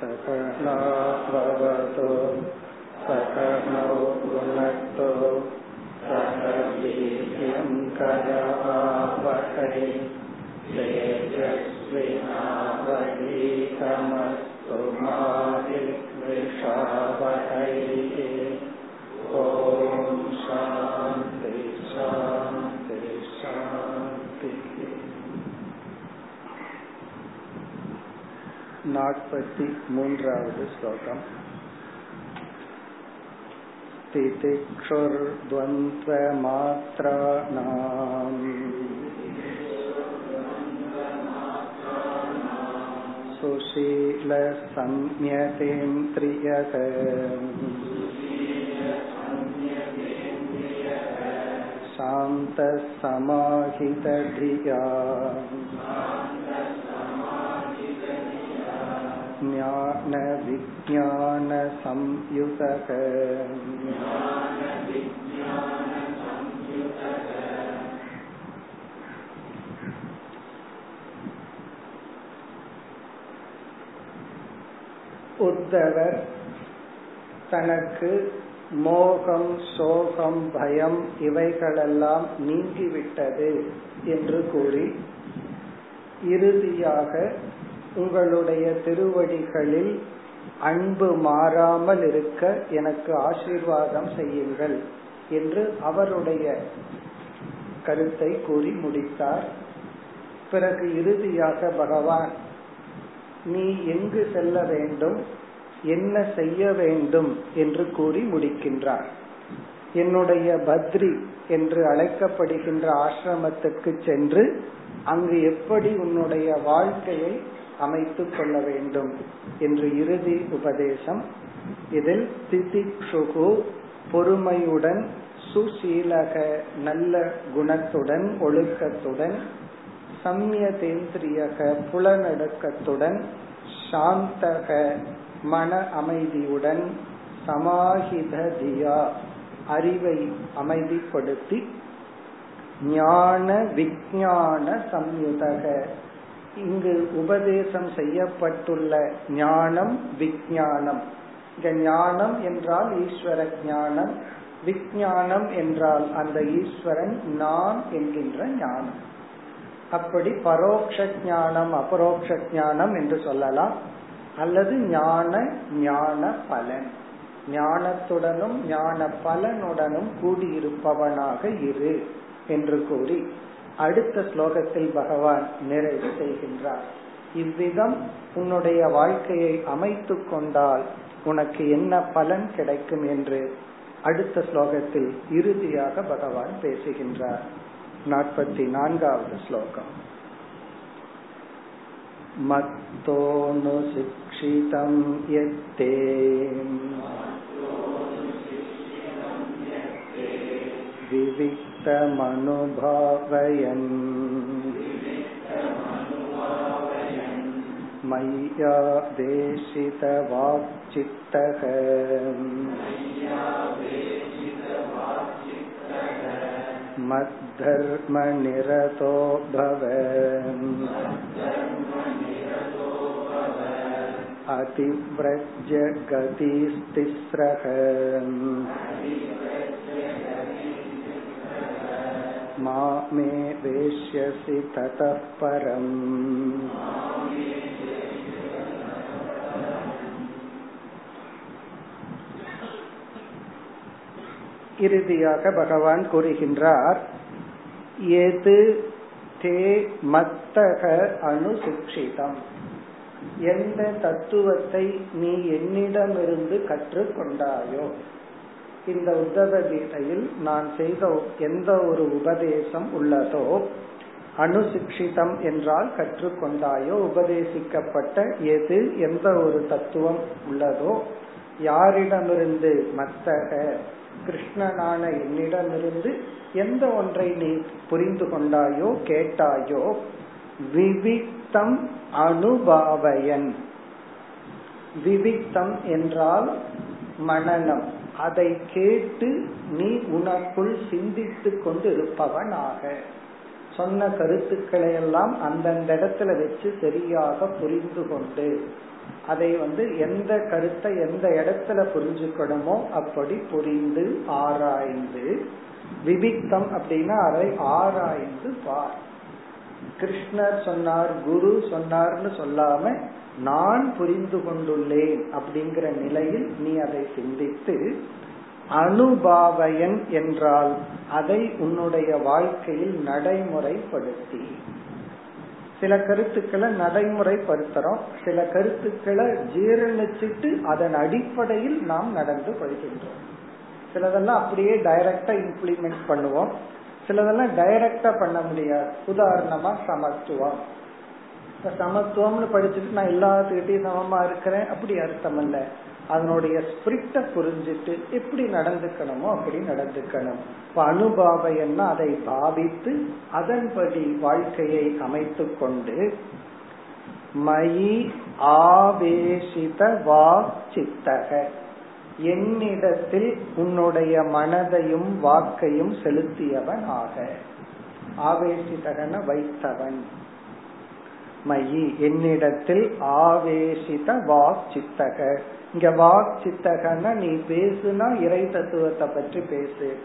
सकनाभवतो सकनौ भुनक्तो सह वीर्यं करवावहै तेजस्विनावधीतमस्तु मा विद्विषावहै नाट्पति मून्रावद् श्लोकम् तितिक्षुर्द्वन्द्वमात्राणाम् सुशीलसंज्ञतिं त्रियत शान्तसमाहितधिया ज्ञानविज्ञानसंयुतः உத்தவர் தனக்கு மோகம் சோகம் பயம் இவைகளெல்லாம் நீங்கிவிட்டது என்று கூறி இறுதியாக உங்களுடைய திருவடிகளில் அன்பு மாறாமல் இருக்க எனக்கு ஆசீர்வாதம் செய்யுங்கள் என்று அவருடைய கருத்தை கூறி முடித்தார். பிறகு இறுதியாக பகவான் நீ எங்கு செல்ல வேண்டும் என்ன செய்ய வேண்டும்? என்று கூறி முடிக்கின்றார். என்னுடைய பத்ரி என்று அழைக்கப்படுகின்ற ஆசிரமத்துக்கு சென்று அங்கு எப்படி உன்னுடைய வாழ்க்கையை அமைத்துக் கொள்ள வேண்டும் என்று இறுதி உபதேசம். இதில் திதிக்ஷுகு பொறுமையுடன் சுசீலக நல்ல குணத்துடன் ஒழுக்கத்துடன் சம்யதேந்திரியக புலநடுக்கத்துடன் சாந்தக மன அமைதியுடன் சமாஹித தியா அறிவை அமைதிப்படுத்தி ஞான விஞ்ஞான சம்யுதக. இங்கு உபதேசம் செய்யப்பட்டுள்ள ஞானம் விஞ்ஞானம். இங்க ஞானம் என்றால் ஈஸ்வர ஞானம் விஞ்ஞானம் என்றால் அந்த ஈஸ்வரன் நான் என்கின்ற ஞானம். அப்படி பரோக்ஷ ஞானம் அபரோக்ஷ ஞானம் என்று சொல்லலாம். அல்லது ஞான ஞான பலன். ஞானத்துடனும் ஞான பலனுடனும் கூடியிருப்பவனாக இரு. என்று கூறி அடுத்த ஸ்லோகத்தில் பகவான் நிறைவு செய்கின்றார் இவ்விதம் உன்னுடைய வாழ்க்கையை அமைத்து கொண்டால் உனக்கு என்ன பலன் கிடைக்கும் என்று அடுத்த ஸ்லோகத்தில் இறுதியாக பகவான் பேசுகின்றார் நாற்பத்தி நான்காவது ஸ்லோகம் मत्तोऽनुशिक्षितं यत्ते विविक्तमनुभावयन् मय्या देशितवाक्चित्तः मद्धर्मनिरतो भव अतिव्रज्य गतिस्तिस्रः மாமே வேஷ்யசி ததः பரம் இறுதியாக பகவான் கூறுகின்றார் எது தே மத்தக அனுசிக்ஷிதம்? எந்த தத்துவத்தை நீ என்னிடமிருந்து கற்றுக்கொண்டாயோ? இந்த உத்தவ கீதையில் நான் செய்த எந்த ஒரு உபதேசம் உள்ளதோ அனுசிக்ஷிதம் என்றால் கற்றுக்கொண்டாயோ உபதேசிக்கப்பட்ட எது எந்த ஒரு தத்துவம் உள்ளதோ யாரிடமிருந்து மத்தக கிருஷ்ணனான என்னிடமிருந்து எந்த ஒன்றை நீ புரிந்து கொண்டாயோ கேட்டாயோ விவித்தம் அனுபாவயன். விவித்தம் என்றால் மனநம். அதை கேட்டு நீ உனக்குள் சிந்தித்து கொண்டு இருப்பவனாக சொன்ன கருத்துக்களை எல்லாம் அந்தந்த இடத்துல வச்சு சரியாக புரிந்து கொண்டு அதை வந்து எந்த கருத்தை எந்த இடத்துல புரிஞ்சுக்கணுமோ அப்படி புரிந்து ஆராய்ந்து விபித்தம் அப்படின்னா அதை ஆராய்ந்து பார். கிருஷ்ணர் சொன்னார் குரு சொன்னார்னு சொல்லாம நான் புரிந்து கொண்டுள்ளேன் அப்படிங்கிற நிலையில் நீ அதை சிந்தித்து அனுபாவயன் என்றால் அதை உன்னுடைய வாழ்க்கையில் நடைமுறைப்படுத்தி. சில கருத்துக்களை நடைமுறைப்படுத்துறோம். சில கருத்துக்களை ஜீரணிச்சிட்டு அதன் அடிப்படையில் நாம் நடந்து கொள்கின்றோம். சிலதெல்லாம் அப்படியே டைரக்டா இம்ப்ளிமெண்ட் பண்ணுவோம். சிலதெல்லாம் டைரக்டா பண்ண முடியாது. உதாரணமா சமத்துவம். சமத்துவம்னு படிச்சுட்டு நான் எல்லாத்துக்கிட்டையும் சமமா இருக்கிறேன் அப்படி அர்த்தம் அல்ல அதனுடைய ஸ்பிரிட்ட புரிஞ்சிட்டு எப்படி நடந்துக்கணுமோ அப்படி நடந்துக்கணும். இப்ப அனுபாவையன்னா அதை பாவித்து அதன்படி வாழ்க்கையை அமைத்து கொண்டு மயி ஆவேசித வாக் சித்தக என்னிடத்தில் உன்னுடைய மனதையும் வாக்கையும் செலுத்தியவன் ஆக ஆவேசிதகன வைத்தவன். மயி என்னிடத்தில் ஆவேசித வாக் சித்தக இங்க வாக் சித்தகன்னா நீ பேசுனா இறை தத்துவத்தை பற்றி பேசு.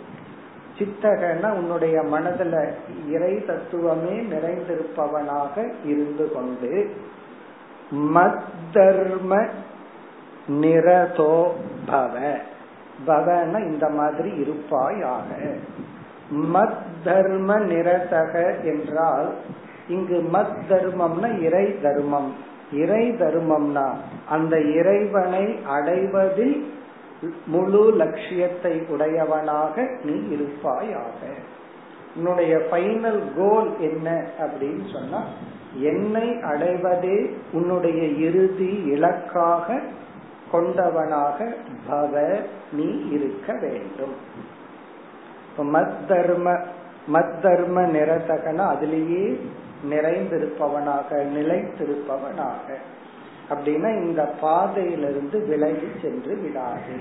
சித்தகன்னா உன்னுடைய மனதுல இறை தத்துவமே நிறைந்திருப்பவனாக இருந்து கொண்டு மத்தர்ம நிரதோ பவ பவன இந்த மாதிரி இருப்பாயாக. மத் தர்ம நிரதக என்றால் இங்கு மத் தர்மம்னா இறை தர்மம். இறை தர்மம்னா அந்த இறைவனை அடைவதில் முழு லட்சியத்தை உடையவனாக நீ இருப்பாயாக. உன்னுடைய ஃபைனல் கோல் என்ன அப்படின்னு சொன்னா என்னை அடைவதே உன்னுடைய இறுதி இலக்காக கொண்டவனாக பவ நீ இருக்க வேண்டும். மத் தர்ம மத் தர்ம நிரதகன அதிலேயே நிறைந்திருப்பவனாக நிலைத்திருப்பவனாக. அப்படின்னா இந்த பாதையிலிருந்து விலகி சென்று விடாதே.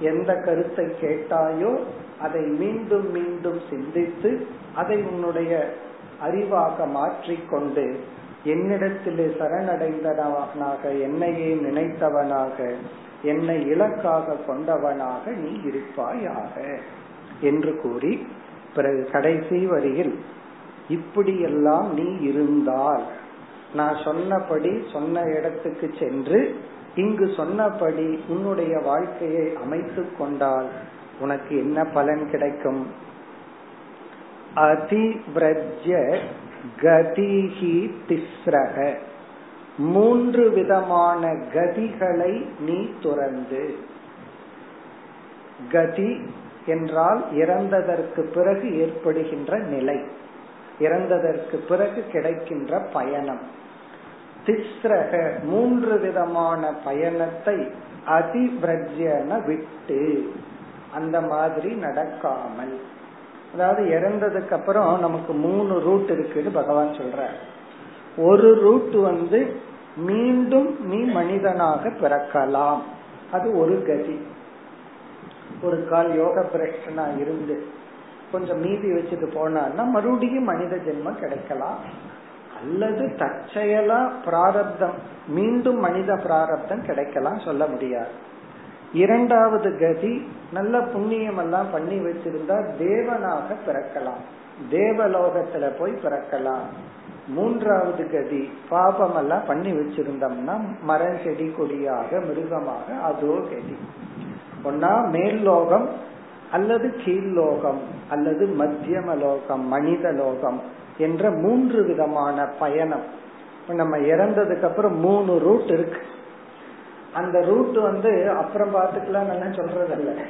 எந்த கருத்தை கேட்டாயோ அதை மீண்டும் மீண்டும் சிந்தித்து அதை உன்னுடைய அறிவாக மாற்றிக்கொண்டு என்னிடத்திலே சரணடைந்தவனாக என்னையே நினைத்தவனாக என்னை இலக்காக கொண்டவனாக நீ இருப்பாயாக. என்று கூறி பிறகு கடைசி வரியில் இப்படியெல்லாம் நீ இருந்தால். நான் சொன்னபடி சொன்ன இடத்துக்கு சென்று இங்கு சொன்னபடி உன்னுடைய வாழ்க்கையை அமைத்து கொண்டால் உனக்கு என்ன பலன் கிடைக்கும்? அதிவிரஜ்ய கதிஹி திஸ்ரக. மூன்று விதமான கதிகளை நீ துறந்து. கதி என்றால் இறந்ததற்கு பிறகு ஏற்படுகின்ற நிலை. இறந்ததற்கு பிறகு கிடைக்கின்ற பயணம். திஸ்ரக மூன்று விதமான பயணத்தை அதிபிரஜன விட்டு அந்த மாதிரி நடக்காமல். அதாவது இறந்ததுக்கு அப்புறம் நமக்கு மூணு ரூட் இருக்குன்னு பகவான் சொல்ற ஒரு ரூட் வந்து மீண்டும் நீ மனிதனாக பிறக்கலாம். அது ஒரு கதி. ஒரு கால் யோக பிரச்சனா இருந்து கொஞ்சம் மீதி வச்சுட்டு போனார்னா மறுபடியும் மனித ஜென்மம் கிடைக்கலாம். அல்லது தற்செயலா பிராரப்தம் மீண்டும் மனித பிராரப்தம் கிடைக்கலாம் சொல்ல முடியாது. இரண்டாவது கதி நல்ல புண்ணியம் எல்லாம் பண்ணி வச்சிருந்தா தேவனாக பிறக்கலாம். தேவலோகத்துல போய் பிறக்கலாம். மூன்றாவது கதி பாபம் எல்லாம் பண்ணி வச்சிருந்தோம்னா மரம் செடி கொடியாக மிருகமாக அதோ கதி. ஒன்னா மேல் லோகம் அல்லது கீழ்லோகம் அல்லது மத்தியம லோகம் மனித லோகம் என்ற மூன்று விதமான பயணம். நம்ம இறந்ததுக்கு அப்புறம் மூணு ரூட் இருக்கு. அந்த ரூட் வந்து அப்புறம் பார்த்துக்கலாம் நல்லா சொல்றதல்ல.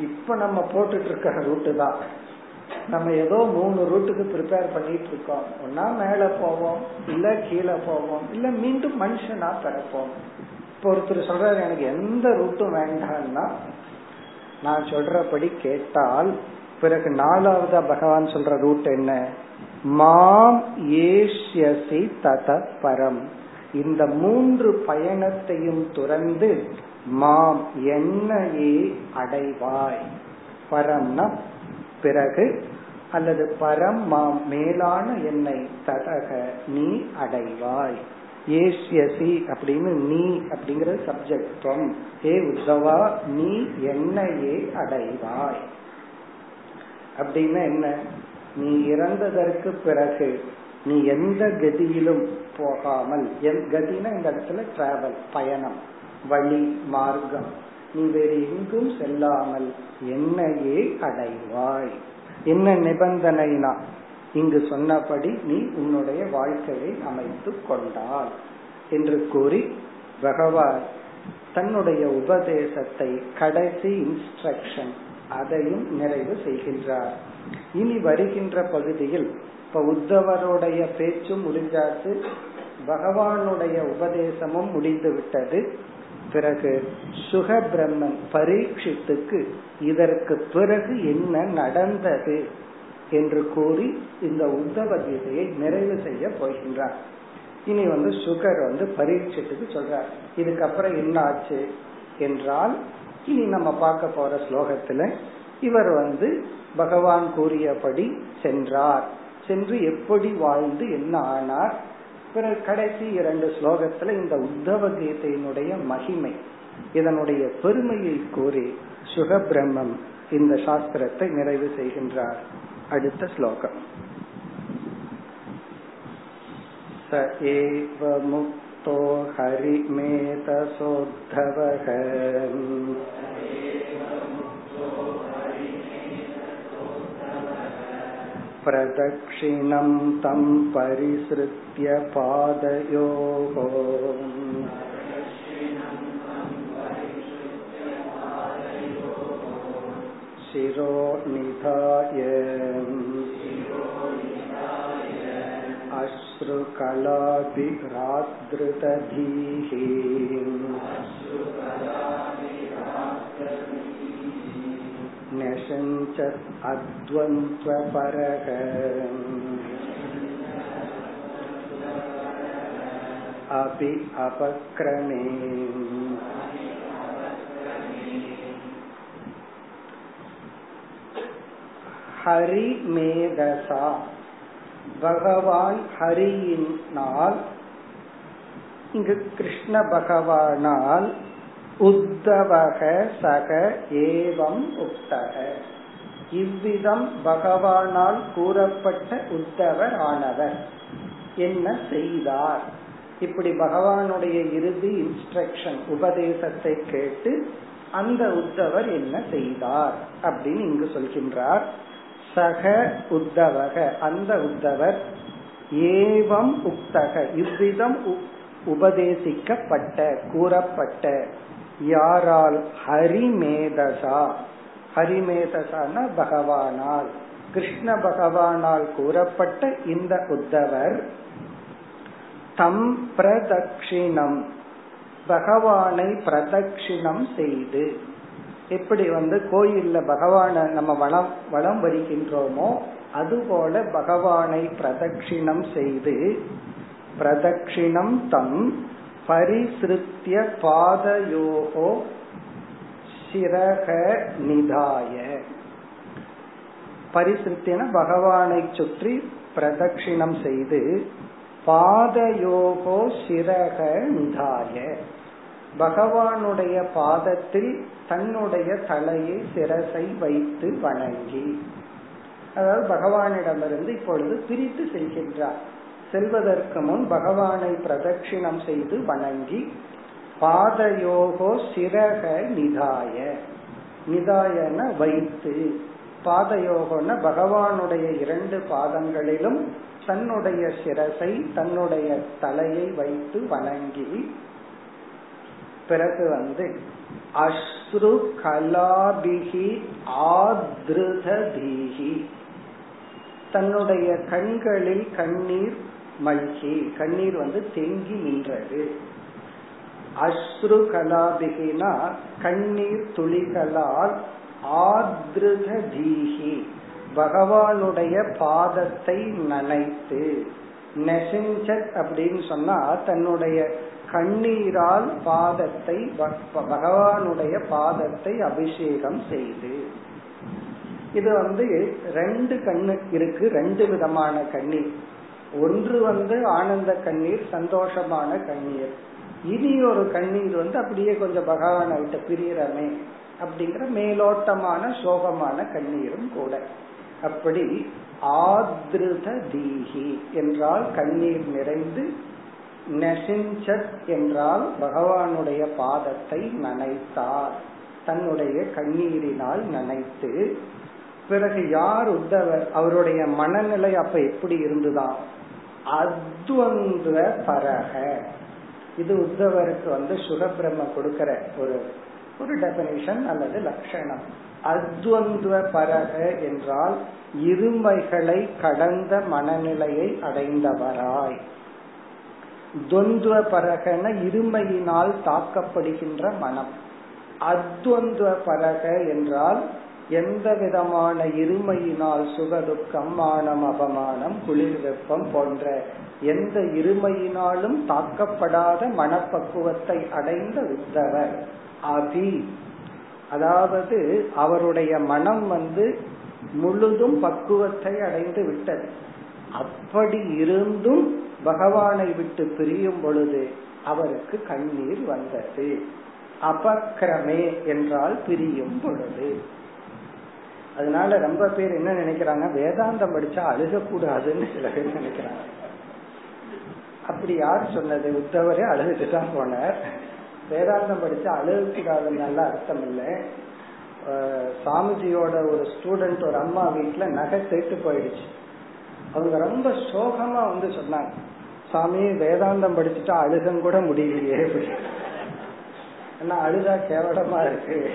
இப்ப நம்ம போட்டுட்டு இருக்கிற ரூட்டு தான். நம்ம ஏதோ மூணு ரூட்டுக்கு ப்ரிப்பேர் பண்ணிட்டு இருக்கோம் ஒன்னா மேல போவோம் இல்ல கீழே போவோம் இல்ல மீண்டும் மனுஷனா பிறப்போம். இப்போ ஒருத்தர் சொல்றாரு எனக்கு எந்த ரூட்டும் வேண்டாம்னா நான் சொல்றபடி கேட்டால் பிறகு நாலாவதா பகவான் சொல்ற ரூட் என்ன? மாம் ஏஷ்யசி தத பரம். இந்த மூன்று பயணத்தையும் துறந்து மாம் என்னையே அடைவாய். பரம்னா பிறகு அல்லது பரம் மாம் மேலான என்னை ததக நீ அடைவாய். ஏசியசி அப்படின்னு நீ அப்படிங்கறது சப்ஜெக்டம் ஹே உத்தவா நீ என்னையே அடைவாய். அப்படின்னா என்ன? நீ இறந்ததற்கு பிறகு நீ எந்த கதியிலும் போகாமல் கதினா இந்த இடத்துல டிராவல் பயணம் வழி மார்க்கம். நீ வேறு எங்கும் செல்லாமல் என்னையே அடைவாய். என்ன நிபந்தனைனா? இங்கு சொன்னபடி நீ உன்னுடைய வாழ்க்கையை அமைத்து கொண்டாள் என்று கூறி பகவான் தன்னுடைய உபதேசத்தை கடைசி இன்ஸ்ட்ரக்ஷன் அதையும் நிறைவு செய்கின்றார். இனி வருகின்ற பகுதியில் இப்ப உத்தவருடைய பேச்சும் முடிஞ்சாச்சு பகவானுடைய உபதேசமும் முடிந்து விட்டது. பிறகு சுக பிரம்மன் பரீட்சித்துக்கு இதற்கு பிறகு என்ன நடந்தது என்று கூறி இந்த உத்தவ கீதையை நிறைவு செய்ய போகின்றார். இனி வந்து சுகர் வந்து பரீட்சத்துக்கு சொல்றார். இதுக்கப்புறம் என்ன ஆச்சு என்றால் இனி நம்ம பார்க்க போற ஸ்லோகத்துல இவர் வந்து பகவான் கூறியபடி சென்றார். சென்று எப்படி வாழ்ந்து என்ன ஆனார்? பிறகு கடைசி இரண்டு ஸ்லோகத்துல இந்த உத்தவ கீதையினுடைய மகிமை இதனுடைய பெருமையை கூறி சுக பிரம்மம் இந்த சாஸ்திரத்தை நிறைவு செய்கின்றார். அடுத்த ஸ்லோகம் स एव मुक्तो हरिमेतसोद्धवः प्रदक्षिणं तं परिसृत्य पादयोः शिरो निधाय अश्रुकलाभिरादृतधीः न्यषञ्चत् अद्वन्द्वपरः अपि अपक्रमे ஹரிமேதசா பகவான் ஹரியினால் இங்கு கிருஷ்ண பகவானால் உத்தவக சக ஏவம் உத்தக. இவ்விதம் பகவானால் கூறப்பட்ட உத்தவர் ஆனவர் என்ன செய்தார்? இப்படி பகவானுடைய இறுதி இன்ஸ்ட்ரக்ஷன் உபதேசத்தை கேட்டு அந்த உத்தவர் என்ன செய்தார் அப்படின்னு இங்கு சொல்கின்றார். சக உத்தவக அந்த உத்தவர் ஏவம் உக்தக இவ்விதம் உபதேசிக்கப்பட்ட கூறப்பட்ட யாரால் ஹரிமேதசா ஹரிமேதசான பகவானால். கிருஷ்ண பகவானால் கூறப்பட்ட இந்த உத்தவர் தம் பிரதட்சிணம் பகவானை பிரதட்சிணம் செய்து எப்படி வந்து கோயில்ல பகவான நம்ம வளம் வளம் வருகின்றோமோ அதுபோல பகவானை பிரதட்சிணம் செய்து பிரதட்சிணம் தம் பரிசிருத்திய பாதயோகோ சிரக நிதாய. பரிசிருத்தின பகவானை சுற்றி பிரதட்சிணம் செய்து பாதயோகோ சிரக நிதாய. பகவானுடைய பாதத்தில் தன்னுடைய தலையை சிரசை வைத்து வணங்கி. அதாவது பகவானிடமிருந்து இப்பொழுது பிரித்து செல்கின்றார். செல்வதற்கு முன் பகவானை பிரதட்சிணம் செய்து வணங்கி பாதயோகோ சிரக நிதாய. நிதாயன வைத்து. பாதயோகன பகவானுடைய இரண்டு பாதங்களிலும் தன்னுடைய சிரசை தன்னுடைய தலையை வைத்து வணங்கி பிறகு வந்து அஸ்ரு கலாபிகி ஆத்ருதீகி தன்னுடைய கண்களில் கண்ணீர் மல்கி கண்ணீர் வந்து தேங்கி நின்றது. அஸ்ரு கலாபிகினா கண்ணீர் துளிகளால் ஆத்ருதீகி பகவானுடைய பாதத்தை நனைத்து நெசஞ்சர் அப்படின்னு சொன்னா தன்னுடைய கண்ணீரால் பாதத்தை பகவானுடைய பாதத்தை அபிஷேகம் செய்து. இது வந்து ரெண்டு கண்ணு இருக்கு ரெண்டு விதமான கண்ணீர். ஒன்று வந்து ஆனந்த கண்ணீர் சந்தோஷமான கண்ணீர். இனி ஒரு கண்ணீர் வந்து அப்படியே கொஞ்சம் பகவான் விட்டு பிரியறமே அப்படிங்கிற மேலோட்டமான சோகமான கண்ணீரும் கூட. அப்படி ஆத்ருத தீஹி என்றால் கண்ணீர் நிறைந்து நெசிஞ்சத் என்றால் பகவானுடைய பாதத்தை நனைத்தார். தன்னுடைய கண்ணீரினால் நனைத்து பிறகு யார் உத்தவர் அவருடைய மனநிலை அப்ப எப்படி இருந்துதான் அத்வந்த பரக. இது உத்தவருக்கு வந்து சுகபிரம கொடுக்கிற ஒரு ஒரு டெபனிஷன் அல்லது லட்சணம். அத்வந்த பரக என்றால் இருமைகளை கடந்த மனநிலையை அடைந்தவராய். துவந்துவ பரகன இருமையினால் தாக்கப்படுகின்ற மனம். அத்வந்துவ பரக என்றால் எந்த விதமான இருமையினால் சுகதுக்கம் மானம் அபமானம் குளிர் வெப்பம் போன்ற எந்த இருமையினாலும் தாக்கப்படாத மனப்பக்குவத்தை அடைந்த உத்தவர். அபி. அதாவது அவருடைய மனம் வந்து முழுதும் பக்குவத்தை அடைந்து விட்டது. அப்படி இருந்தும் பகவானை விட்டு பிரியும் பொழுது அவருக்கு கண்ணீர் வந்தது. அபக்கிரமே என்றால் பிரியும் பொழுது. அதனால ரொம்ப பேர் என்ன நினைக்கிறாங்க? வேதாந்தம் படிச்சா அழுகக்கூடாதுன்னு சில பேர் நினைக்கிறாங்க. அப்படி யார் சொன்னது? உத்தவரே அழுதுட்டு தான் போனார். வேதாந்தம் படிச்சா அழுகக்கூடாதுன்னு அர்த்தம் இல்லை. சாமிஜியோட ஒரு ஸ்டூடெண்ட் ஒரு அம்மா வீட்டுல நகை சேர்த்து போயிடுச்சு. அவங்க ரொம்ப சோகமா வந்து சொன்னாங்க. சாமி வேதாந்தம் படிச்சுட்டா அழுகம் கூட முடியலையே. ஆனா அழுதா கேவலமா இருக்கு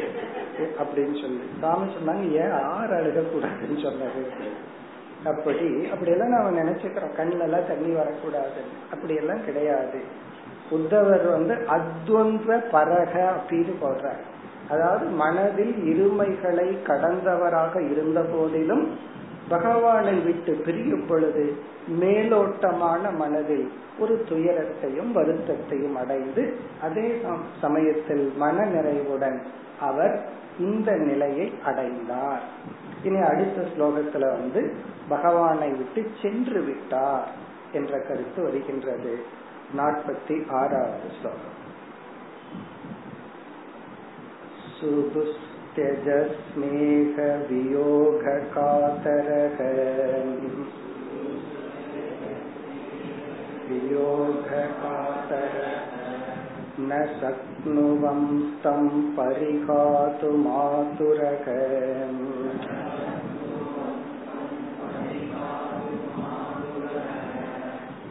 அப்படின்னு சொல்லி. சாமி சொன்னாங்க ஏன் ஆறு அழுக கூடாதுன்னு சொன்னது? அப்படி அப்படி எல்லாம் நாம நினைச்சுக்கிறோம். கண்ணெல்லாம் தண்ணி வரக்கூடாது அப்படி எல்லாம் கிடையாது. உத்தவர் வந்து அத்வந்த பரக அப்படின்னு போடுறார். அதாவது மனதில் இருமைகளை கடந்தவராக இருந்த போதிலும் பகவானை விட்டு பிரியும் பொழுது மேலோட்டமான மனதில் ஒரு துயரத்தையும் வருத்தத்தையும் அடைந்து அதே சமயத்தில் மன நிறைவுடன் அவர் இந்த நிலையை அடைந்தார். இனி அடுத்த ஸ்லோகத்துல வந்து பகவானை விட்டு சென்று விட்டார் என்ற கருத்து வருகின்றது. நாற்பத்தி ஆறாவது ஸ்லோகம். सुदुस्त्यजस्नेहवियोगकातरः वियोगकातर न शक्नुवं तं परिहातुमातुरः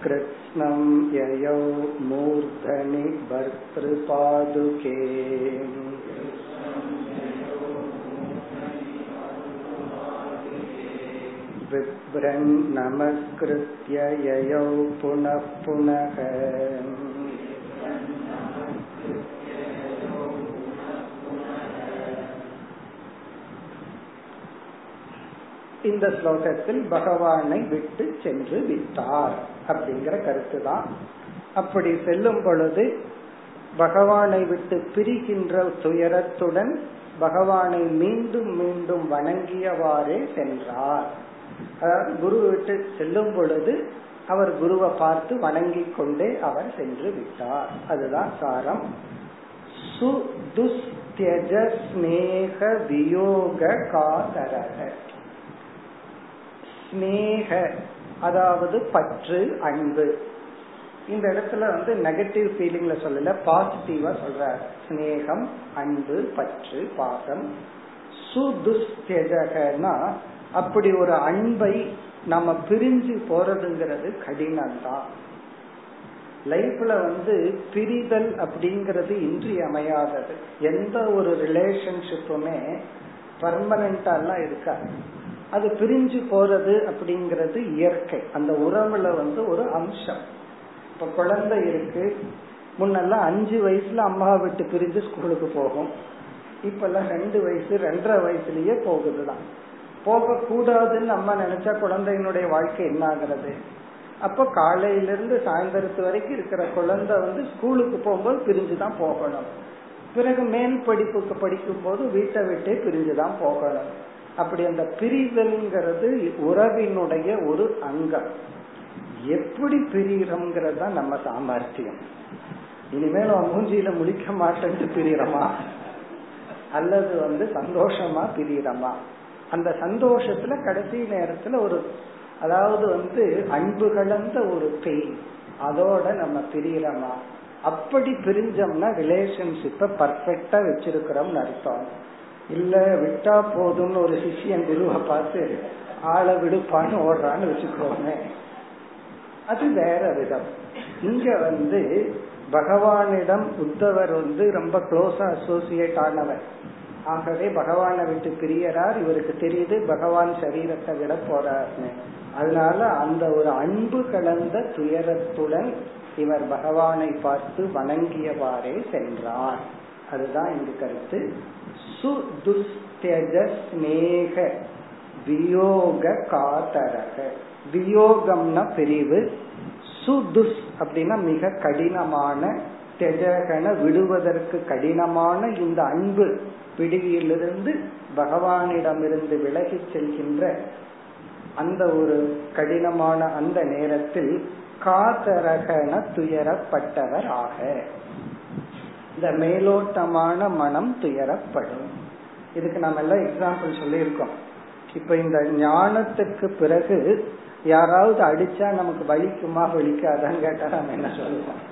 कृत्स्नं ययौ मूर्धनि भर्तृपादुके बिभ्रन् नमस्कृत्य ययौ पुनः पुनः இந்த ஸ்லோகத்தில் பகவானை விட்டு சென்று விட்டார் அப்படிங்கிற கருத்து தான் அப்படி செல்லும் பொழுது பகவானை விட்டு பிரிகின்ற துயரத்துடன் பகவானை மீண்டும் மீண்டும் வணங்கியவாறே சென்றார் அதாவது குரு விட்டு செல்லும் பொழுது அவர் குருவை பார்த்து வணங்கி கொண்டே அவர் சென்று விட்டார். அதுதான் சாரம். சுதுஸ்தியஜ ஸ்நேக வியோக காதரக ஸ்நேக அதாவது பற்று அன்பு. இந்த இடத்துல வந்து நெகட்டிவ் ஃபீலிங்ல சொல்லல பாசிட்டிவா சொல்ற ஸ்னேகம் அன்பு பற்று பாசம். சுதுஸ்தியஜகனா அப்படி ஒரு அன்பை நம்ம பிரிஞ்சு போறதுங்கிறது கடினம் தான் லைஃப்ல வந்து பிரிதல் அப்படிங்கிறது இன்றியமையாதது. எந்த ஒரு ரிலேஷன்ஷிப்புமே பர்மனண்டாலாம் இருக்காது. அது பிரிஞ்சு போறது அப்படிங்கிறது இயற்கை. அந்த உறவுல வந்து ஒரு அம்சம். இப்ப குழந்தை இருக்கு. முன்னெல்லாம் அஞ்சு வயசுல அம்மா விட்டு பிரிஞ்சு ஸ்கூலுக்கு போகும். இப்ப எல்லாம் ரெண்டு வயசு ரெண்டரை வயசுலயே போகுதுதான். போக கூடாதுன்னு அம்மா நினைச்சா குழந்தையினுடைய வாழ்க்கை என்ன ஆகிறது அப்போ காலையிலிருந்து சாயந்தரத்து வரைக்கும் இருக்கிற குழந்தை வந்து ஸ்கூலுக்கு போகும்போது பிரிஞ்சுதான் போகணும். பிறகு மேல் படிப்புக்கு படிக்கும் போது வீட்டை விட்டே பிரிஞ்சுதான் போகணும். அப்படி அந்த பிரிதல்ங்கிறது உறவினுடைய ஒரு அங்கம். எப்படி பிரிகிறோம்ங்கிறது தான் நம்ம சாமர்த்தியம். இனிமேல் அவன் மூஞ்சியில முழிக்க மாட்டேன்ட்டு பிரியிறமா அல்லது வந்து சந்தோஷமா பிரியறமா அந்த சந்தோஷத்துல கடைசி நேரத்துல ஒரு அதாவது வந்து அன்பு கலந்த ஒரு பெயின் அதோட நம்ம பிரியறமா? அப்படி பிரிஞ்சோம்னா ரிலேஷன்ஷிப்ப பர்ஃபெக்டா வச்சிருக்கிறோம்னு அர்த்தம். இல்ல விட்டா போதும்னு ஒரு சிஷியன் குருவை பார்த்து ஆளை விடுப்பான்னு ஓடுறான்னு வச்சுக்கோமே. அது வேற விதம். இங்க வந்து பகவானிடம் உத்தவர் வந்து ரொம்ப க்ளோஸா அசோசியேட் ஆனவர். ஆகவே பகவானை விட்டு பிரியறார் இவருக்கு தெரியுது பகவான் சரீரத்தை விட போறார்னு அதனால அந்த ஒரு அன்பு கலந்த துயரத்துடன் இவர் பகவானை பார்த்து வணங்கியவாறே சென்றார். அதுதான் இங்கு கருத்து. சுதுஸ்தேஜ ஸ்நேக வியோக காதரக. வியோகம்னா பிரிவு. சுதுஸ் அப்படின்னா மிக கடினமான தெஜகன விடுவதற்கு கடினமான இந்த அன்பு. பிடியிலிருந்து பகவானிடமிருந்து விலகி செல்கின்ற அந்த ஒரு கடினமான அந்த நேரத்தில் காதரகன துயரப்பட்டவர் ஆக இந்த மேலோட்டமான மனம் துயரப்படும். இதுக்கு நம்ம எல்லாம் எக்ஸாம்பிள் சொல்லியிருக்கோம். இப்ப இந்த ஞானத்துக்கு பிறகு யாராவது அடிச்சா நமக்கு வலிக்குமா வலிக்காதான்னு கேட்டா நம்ம என்ன சொல்லுவோம்?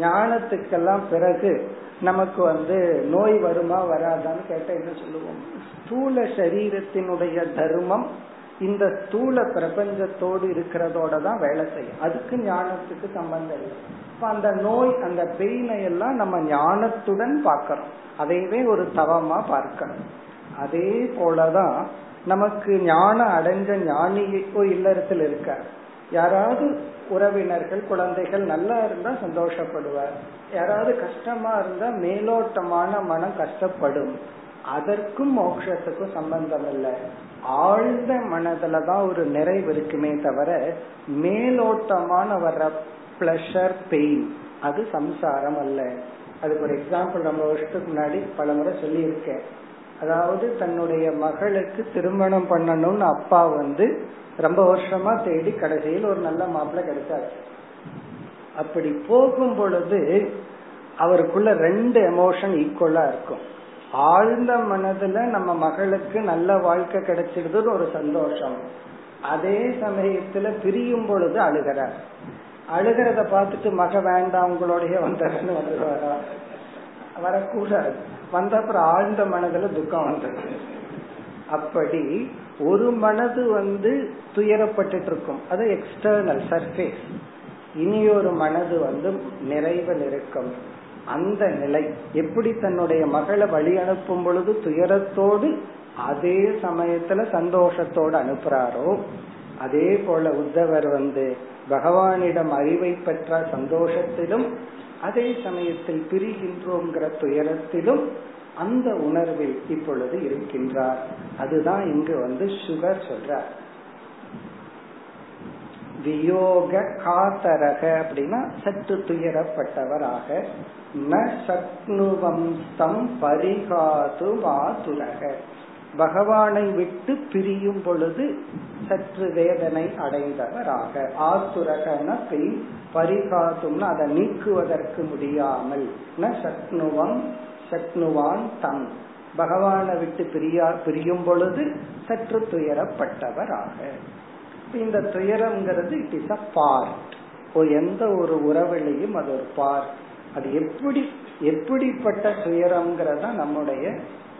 ஞானத்துக்கெல்லாம் பிறகு நமக்கு வந்து நோய் வருமா வராதான்னு கேட்டா என்ன சொல்லுவோம்? ஸ்தூல சரீரத்தினுடைய தர்மம் இந்த ஸ்தூல பிரபஞ்சத்தோடு இருக்கிறதோட தான் வேலை செய்யும். அதுக்கு ஞானத்துக்கு சம்பந்தம் இல்லை. இப்ப அந்த நோய் அந்த பெயினை எல்லாம் நம்ம ஞானத்துடன் பார்க்கிறோம். அதையவே ஒரு தவமா பார்க்கணும் அதே போலதான் நமக்கு ஞானம் அடைஞ்ச ஞானியோ இல்லறத்தில் இருக்க யாராவது உறவினர்கள் குழந்தைகள் நல்லா இருந்தா சந்தோஷப்படுவார். யாராவது கஷ்டமா இருந்தா மேலோட்டமான மனம் கஷ்டப்படும். அதற்கும் மோட்சத்துக்கும் சம்பந்தம் இல்லை ஆழ்ந்த மனதுலதான் ஒரு நிறைவு இருக்குமே தவிர மேலோட்டமான வர்ற பிளஷர் பெயின் அது சம்சாரம் அல்ல. அதுக்கு ஒரு எக்ஸாம்பிள் ரொம்ப வருஷத்துக்கு முன்னாடி பல முறை சொல்லி இருக்கேன் அதாவது தன்னுடைய மகளுக்கு திருமணம் பண்ணணும்னு அப்பா வந்து ரொம்ப வருஷமா தேடி கடைசியில் ஒரு நல்ல மாப்பிள்ள கிடைச்சாரு அப்படி போகும் பொழுது அவருக்குள்ள ரெண்டு எமோஷன் ஈக்குவலா இருக்கும். ஆழ்ந்த மனதுல நம்ம மகளுக்கு நல்ல வாழ்க்கை கிடைச்சிடுதுன்னு ஒரு சந்தோஷம். அதே சமயத்துல பிரியும் பொழுது அழுகிறார். அழுகிறத பார்த்துட்டு மக வேண்டாம் உங்களோடய வந்ததுன்னு வந்துடுவாரா வரக்கூடாது. வந்த அப்புறம் ஆழ்ந்த மனதுல துக்கம் வந்தது. அப்படி ஒரு மனது வந்து துயரப்பட்டு இருக்கும் அது எக்ஸ்டர்னல் சர்ஃபேஸ் இனி ஒரு மனது வந்து நிறைவில் இருக்கும் அந்த நிலை எப்படி தன்னுடைய மகளை வழி அனுப்பும் பொழுது துயரத்தோடு அதே சமயத்துல சந்தோஷத்தோடு அனுப்புறாரோ அதே போல உத்தவர் வந்து பகவானிடம் அறிவை பெற்ற சந்தோஷத்திலும் அதே சமயத்தில் பிரிகின்றோங்கிற துயரத்திலும் அந்த உணர்வில் இப்பொழுது இருக்கின்றார். அதுதான் இங்கு வந்து சுகர் சொல்றார். வியோக காத்தரக அப்படின்னா சற்று துயரப்பட்டவராக ந சக்னுவம் பரிகாது பகவானை விட்டு பிரியும் பொழுது சற்று வேதனை அடைந்தவராக. ஆத்துரகன பெய் பரிகாத்தும்னா அதை நீக்குவதற்கு முடியாமல் ந சக்னுவம் சக்னுவான் தம். பகவானை விட்டு பிரியா பிரியும் பொழுது சற்று துயரப்பட்டவராக. இந்த துயரம்ங்கிறது இட் இஸ் அ பார்ட் எந்த ஒரு உறவிலையும் அது ஒரு பார்ட் அது எப்படி எப்படிப்பட்ட துயரம்ங்கிறத நம்முடைய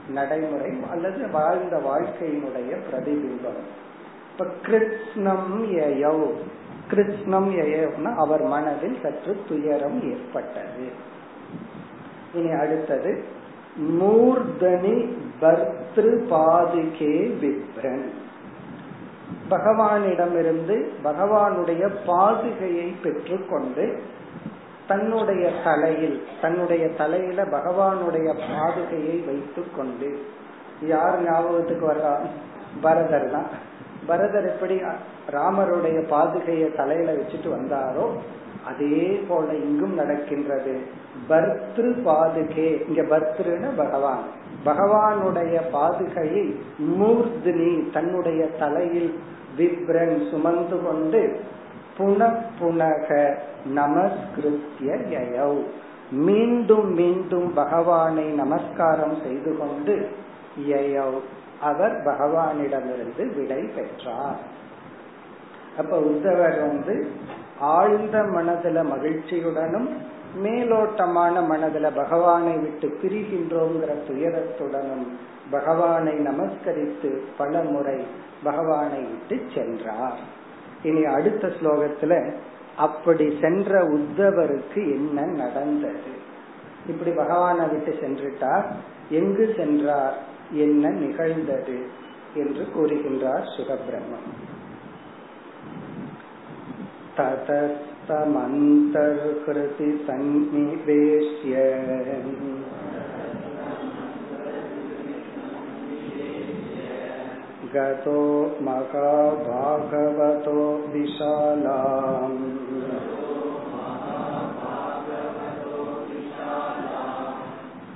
நடைமுறை அல்லது வாழ்ந்த வாழ்க்கையினுடைய பிரதிபிம்பம். இப்ப கிருஷ்ணம் எயவ் கிருஷ்ணம் எயவ்னா அவர் மனதில் சற்று துயரம் ஏற்பட்டது. இனி அடுத்தது மூர்தனி பர்திரு பாதுகே விப்ரன். பகவானிடமிருந்து பகவானுடைய பாதுகையை பெற்றுக்கொண்டு தன்னுடைய தலையில் தன்னுடைய தலையில பகவானுடைய பாதுகையை வைத்துக் கொண்டு யார் ஞாபகத்துக்கு வர்றா? பரதர் தான். பரதர் எப்படி ராமருடைய பாதுகையை தலையில வச்சுட்டு வந்தாரோ அதே போல இங்கும் நடக்கின்றது. பர்திரு பாதுகே இங்க பர்திருன்னு பகவான். பகவானுடைய பாதுகையை மூர்தினி தன்னுடைய தலையில் விப்ரன் சுமந்து கொண்டு புன புனக நமஸ்கிருத்திய யயௌ. மீண்டும் மீண்டும் பகவானை நமஸ்காரம் செய்து கொண்டு யயௌ. அவர் பகவானிடமிருந்து விடை பெற்றார். அப்ப உத்தவர் வந்து ஆழ்ந்த மனதுல மகிழ்ச்சியுடனும் மேலோட்டமான மனதுல பகவானை விட்டு பிரிகின்றோங்கிற துயரத்துடனும் பகவானை நமஸ்கரித்து பல முறை பகவானை விட்டு சென்றார். இனி அடுத்த ஸ்லோகத்துல அப்படி சென்ற உத்தவருக்கு என்ன நடந்தது? இப்படி பகவானை விட்டு சென்றுட்டார். எங்கு சென்றார்? என்ன நிகழ்ந்தது? என்று கூறுகின்றார் சுகபிரம்மன். ततस्तमन्तर्हृति सन्निवेश्य गतो महाभागवतो विशालाम्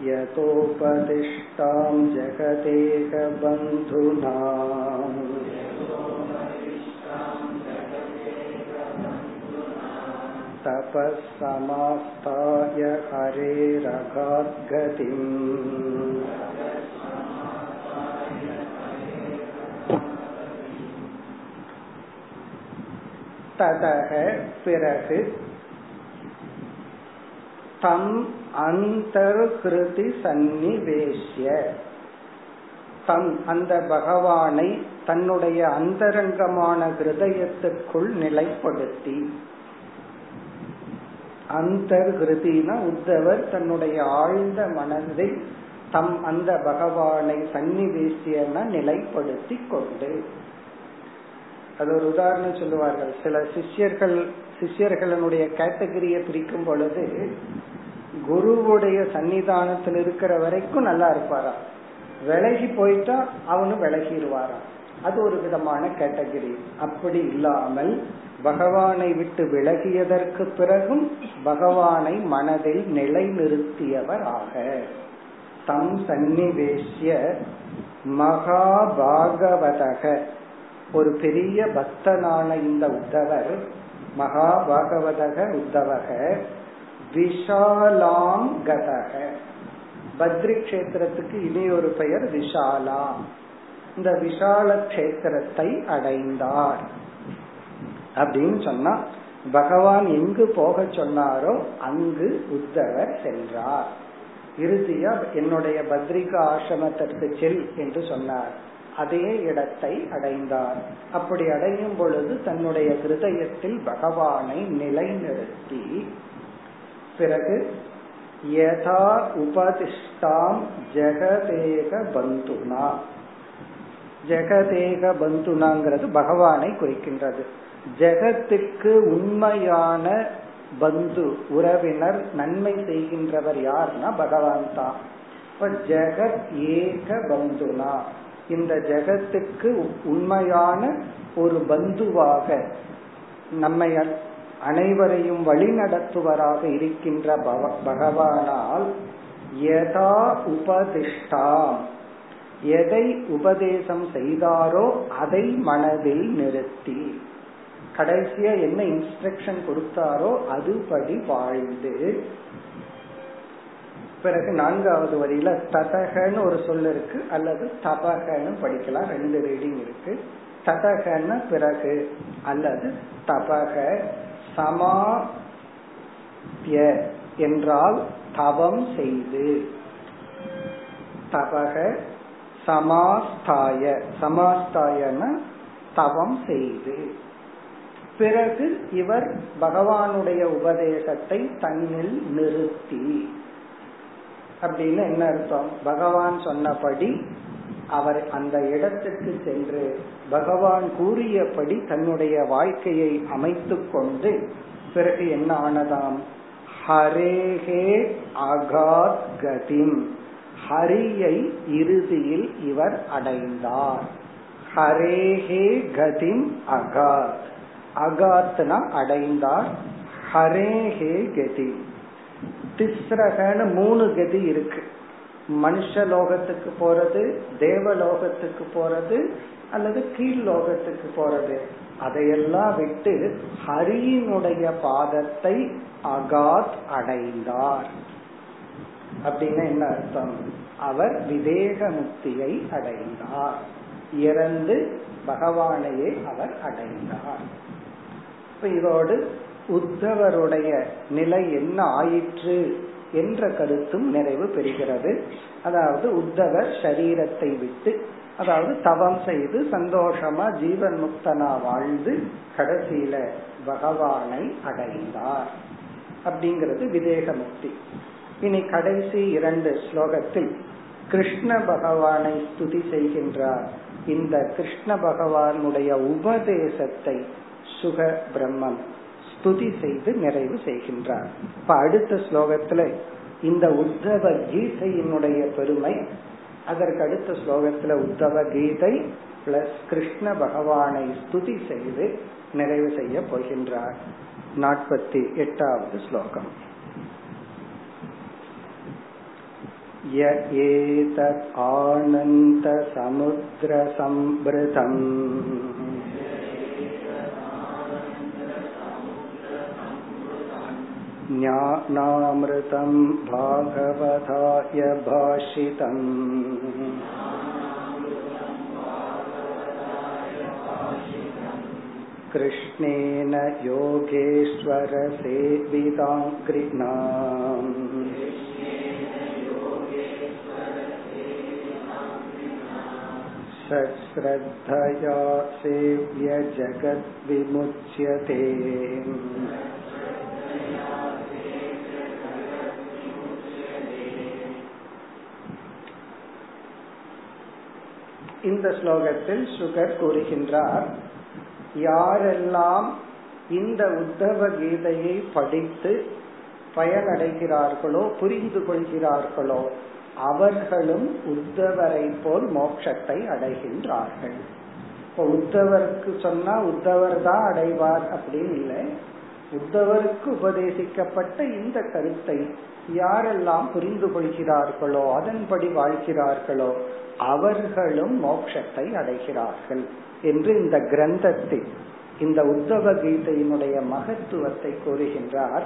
यतोपदिष्टां जगदेकबन्धुना तपः समास्ताय हरेरगाद्गतिम् ததக பிறகு தம் அந்தர்கிருதி சந்நிவேசிய தம் அந்த பகவானை தன்னுடைய அந்தரங்கமான ஹிருதயத்துக்குள் நிலைப்படுத்தி அந்தர்கிருதினா உத்தவர் தன்னுடைய ஆழ்ந்த மனதை தம் அந்த பகவானை சன்னிவேசியன நிலைப்படுத்தி கொண்டு. அது ஒரு உதாரணம் சொல்லுவார்கள். சில சிஷ்யர்கள் சிஷ்யர்களுடைய கேட்டகரியை பிரிக்கும் பொழுது குருவுடைய சன்னிதானத்தில் இருக்கிற வரைக்கும் நல்லா இருப்பாரா விலகி போயிட்டா அவனும் விலகிடுவாராம். அது ஒரு விதமான கேட்டகரி. அப்படி இல்லாமல் பகவானை விட்டு விலகியதற்கு பிறகும் பகவானை மனதில் நிலைநிறுத்தியவர் ஆக தம் சந்நிவேசிய மகாபாகவதக. ஒரு பெரிய பக்தனான இந்த உத்தவர் மகாபாகவதக உத்தவக விஷாலாம் கதக. பத்ரி கஷேத்திரத்துக்கு இனி ஒரு பெயர் விஷாலா. இந்த விஷால கஷேத்திரத்தை அடைந்தார். அப்படின்னு சொன்னா பகவான் எங்கு போக சொன்னாரோ அங்கு உத்தவர் சென்றார். இறுதியா என்னுடைய பத்ரிகா ஆசிரமத்திற்கு செல் என்று சொன்னார். அதே இடத்தை அடைந்தார். அப்படி அடையும் பொழுது தன்னுடைய ஹிருதயத்தில் பகவானை நிலைநிறுத்தி பிறகு யதா உபதிஷ்டாம் ஜெகதேக பந்துனா. ஜெகதேக பந்துனாங்கிறது பகவானை குறிக்கின்றது. ஜெகத்துக்கு உண்மையான பந்து உறவினர் நன்மை செய்கின்றவர் யார்னா பகவான் தான். இப்ப ஜெகத் ஏக பந்துனா இந்த ஜெகத்துக்கு உண்மையான ஒரு பந்துவாக நம்மை அனைவரையும் வழிநடத்துவராக இருக்கின்ற பகவானால் யதா உபதிஷ்டாம். எதை உபதேசம் செய்தாரோ அதை மனதில் நிறுத்தி. கடைசியா என்ன இன்ஸ்ட்ரக்ஷன் கொடுத்தாரோ அதுபடி வாழ்ந்து. பிறகு நான்காவது வரியில ததகன்னு ஒரு சொல் இருக்கு அல்லது தபகன்னு படிக்கலாம் ரெண்டு ரீடிங் இருக்கு. ததகன்னு பிறகு அல்லது தபக சமாபிய என்றால் தவம் செய்து. தபக சமாஸ்தாய சமாஸ்தாயன தவம் செய்து. பிறகு இவர் பகவானுடைய உபதேசத்தை தன்னில் நிறுத்தி. அப்படின்னு என்ன அர்த்தம்? பகவான் சொன்னபடி அவர் அந்த இடத்துக்கு சென்று பகவான் கூறியபடி தன்னுடைய வாழ்க்கையை அமைத்து கொண்டு பிறகு என்ன ஆனதாம்? ஹரேஹே அகாத் கதிம். ஹரியை இறுதியில் இவர் அடைந்தார். ஹரேஹே கதிம் அகாத். அகாத்னா அடைந்தார். ஹரேஹே கதி. திஸ்ரகன்னு மூணு கதி இருக்கு. மனுஷ லோகத்துக்கு போறது தேவலோகத்துக்கு போறது அல்லது கீழ் லோகத்துக்கு போறது. அதையெல்லாம் விட்டு ஹரியினுடைய பாதத்தை அகாத் அடைந்தார். அப்படின்னு என்ன அர்த்தம்? அவர் விவேக முக்தியை அடைந்தார். இறந்து பகவானையே அவர் அடைந்தார். இதோடு உத்தவருடைய நிலை என்ன ஆயிற்று என்ற கருத்தும் நிறைவு பெறுகிறது. அதாவது உத்தவர் சரீரத்தை விட்டு அதாவது தவம் செய்து சந்தோஷமா ஜீவன் முக்தனா வாழ்ந்து கடைசியில பகவானை அடைந்தார் அப்படிங்கிறது விதேக முக்தி. இனி கடைசி இரண்டு ஸ்லோகத்தில் கிருஷ்ண பகவானை ஸ்துதி செய்கின்றார். இந்த கிருஷ்ண பகவானுடைய உபதேசத்தை சுக பிரம்மன் ஸ்துதி செய்து நிறைவு செய்கின்றார் இப்ப அடுத்த ஸ்லோகத்துல இந்த உத்தவ கீதையினுடைய பெருமை அதற்கு அடுத்த ஸ்லோகத்துல உத்தவ கீதை பிளஸ் கிருஷ்ண பகவானை ஸ்துதி செய்து நிறைவு செய்ய போகின்றார் நாற்பத்தி எட்டாவது ஸ்லோகம் य एतत् आनन्दसमुद्रसम्भृतम् ज्ञानामृतं भागवताय भाषितम्। कृष्णेन योगेश्वरसेविताङ्कृणाम् सश्रद्धया सेव्य जगद्विमुच्यते। இந்த ஸ்லோகத்தில் சுகர் கூறுகின்றார். யாரெல்லாம் இந்த உத்தவ கீதையை படித்து பயனடைகிறார்களோ புரிந்து கொள்கிறார்களோ அவர்களும் உத்தவரை போல் மோட்சத்தை அடைகின்றார்கள். இப்போ உத்தவருக்கு சொன்னா உத்தவர் தான் அடைவார் அப்படின்னு இல்லை. உத்தவருக்கு உபதேசிக்கப்பட்ட இந்த கருத்தை யாரெல்லாம் புரிந்து கொள்கிறார்களோ அதன்படி வாழ்கிறார்களோ அவர்களும் மோட்சத்தை அடைகிறார்கள் என்று இந்த கிரந்தத்தில் இந்த உத்தவ கீதையினுடைய மகத்துவத்தை கூறுகின்றார்.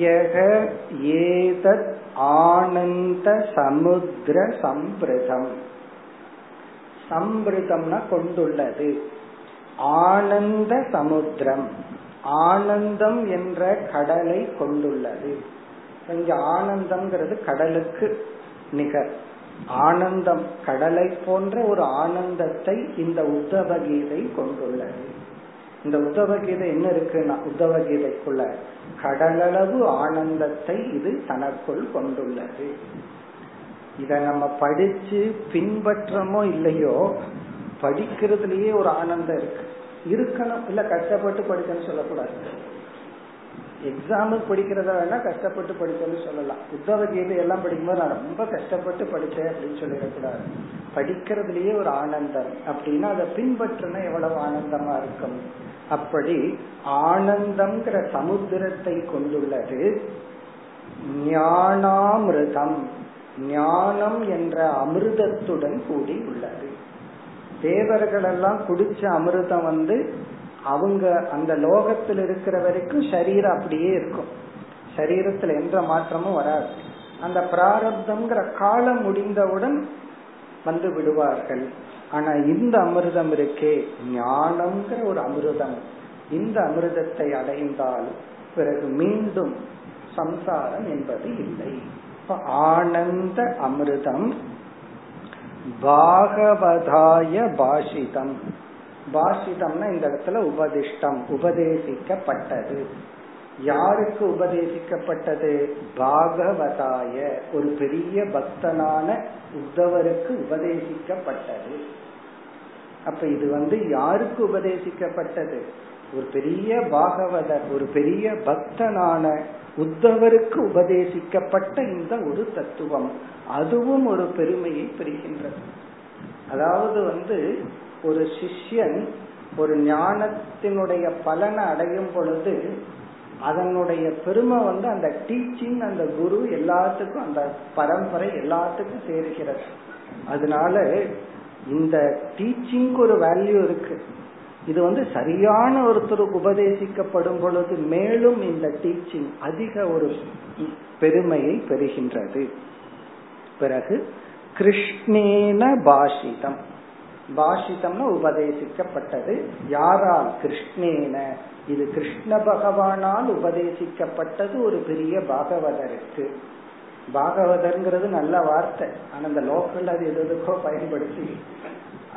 யக ஏதத் ஆனந்த சமுத்திர சம்பிரதம். சம்பிரதம்னா கொண்டுள்ளது. ஆனந்த சமுத்திரம் ஆனந்தம் என்ற கடலை கொண்டுள்ளது. இங்க ஆனந்தம்ங்கிறது கடலுக்கு நிகர். ஆனந்தம் கடலை போன்ற ஒரு ஆனந்தத்தை இந்த உத்தவ கீதை கொண்டுள்ளது. இந்த உத்தவ கீதை என்ன இருக்குன்னா உத்தவ கீதைக்குள்ள கடலளவு ஆனந்தத்தை இது தனக்குள் கொண்டுள்ளது. இத நம்ம படிச்சு பின்பற்றமோ இல்லையோ படிக்கிறதுலயே ஒரு ஆனந்தம் இருக்கு. இருக்கணும். இல்ல கஷ்டப்பட்டு படிக்கணும்னு சொல்லக்கூடாது. எக்ஸாமுக்கு படிக்கிறத வேணா கஷ்டப்பட்டு படிக்கணும்னு சொல்லலாம். உத்தவ கீதை எல்லாம் படிக்கும்போது நான் ரொம்ப கஷ்டப்பட்டு படித்தேன் அப்படின்னு சொல்லிடக்கூடாது. படிக்கிறதுலயே ஒரு ஆனந்தம். அப்படின்னா அதை பின்பற்றினா எவ்வளவு ஆனந்தமா இருக்கும்? அப்படி ஆனந்தம்ங்கிற சமுத்திரத்தை கொண்டுள்ளது ஞானாமிருதம். ஞானம் என்ற அமிர்தத்துடன் கூடி உள்ளது தேவர்கள் எல்லாம் குடிச்ச அமிர்தம் வந்து அவங்க அந்த லோகத்தில் இருக்கிற வரைக்கும் சரீரம் அப்படியே இருக்கும். சரீரத்துல எந்த மாற்றமும் வராது. அந்த பிராரப்தம்ங்கிற காலம் முடிந்தவுடன் வந்து விடுவார்கள். ஆனா இந்த அமிர்தம் இருக்கே ஞானம்ங்கிற ஒரு அமிர்தம். இந்த அமிர்தத்தை அடைந்தால் பிறகு மீண்டும் சம்சாரம் என்பது இல்லை. ஆனந்த அமிர்தம் பாகவதாய பாஷிதம். பாஷிதம்னா இந்த இடத்துல உபதிஷ்டம் உபதேசிக்கப்பட்டது. யாருக்கு உபதேசிக்கப்பட்டது? பாகவதாய ஒரு பெரிய பக்தனான உத்தவருக்கு உபதேசிக்கப்பட்டது. அப்ப இது வந்து யாருக்கு உபதேசிக்கப்பட்டது? ஒரு பெரிய பாகவதர் ஒரு பெரிய பக்தனான உத்தவருக்கு உபதேசிக்கப்பட்ட இந்த ஒரு தத்துவம் அதுவும் ஒரு பெருமையை பெறுகின்றது. அதாவது வந்து ஒரு சிஷ்யன் ஒரு ஞானத்தினுடைய பலனை அடையும் பொழுது அதனுடைய பெருமை வந்து அந்த டீச்சிங் அந்த குரு எல்லாத்துக்கும் அந்த பரம்பரை எல்லாத்துக்கும் சேருகிறது. அதனால இந்த டீச்சிங்க்கு ஒரு வேல்யூ இருக்கு. இது வந்து சரியான ஒருத்தருக்கு உபதேசிக்கப்படும் பொழுது மேலும் இந்த டீச்சிங் அதிக ஒரு பெருமையை பெறுகின்றது. பிறகு கிருஷ்ணேன பாஷிதம். பாஷிதம்னு உபதேசிக்கப்பட்டது. யாரால் கிருஷ்ணேன? இது கிருஷ்ண பகவானால் உபதேசிக்கப்பட்டது ஒரு பெரிய பாகவதருக்கு. பாகவதர்ங்கிறது நல்ல வார்த்தை. ஆனா அந்த லோக்கல் அது எதுக்கோ பயன்படுத்தி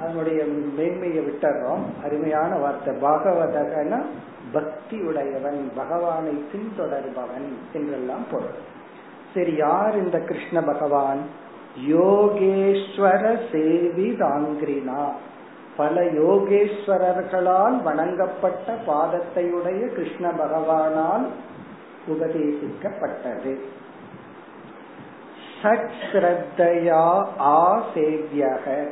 அதனுடைய மேன்மையை விட்டுறோம். அருமையான வார்த்தை. பாகவதகன பக்தி உடையவன் பகவானை பின்தொடர்பவன் என்றெல்லாம் பொருள். சரி யார் இந்த கிருஷ்ண பகவான்? யோகேஸ்வர சேவிதாங்கிரினா. பல யோகேஸ்வரர்களால் வணங்கப்பட்ட பாதத்தையுடைய கிருஷ்ண பகவானால் உபதேசிக்கப்பட்டது. சத் ஸ்ரத்தையா ஆசேவியக.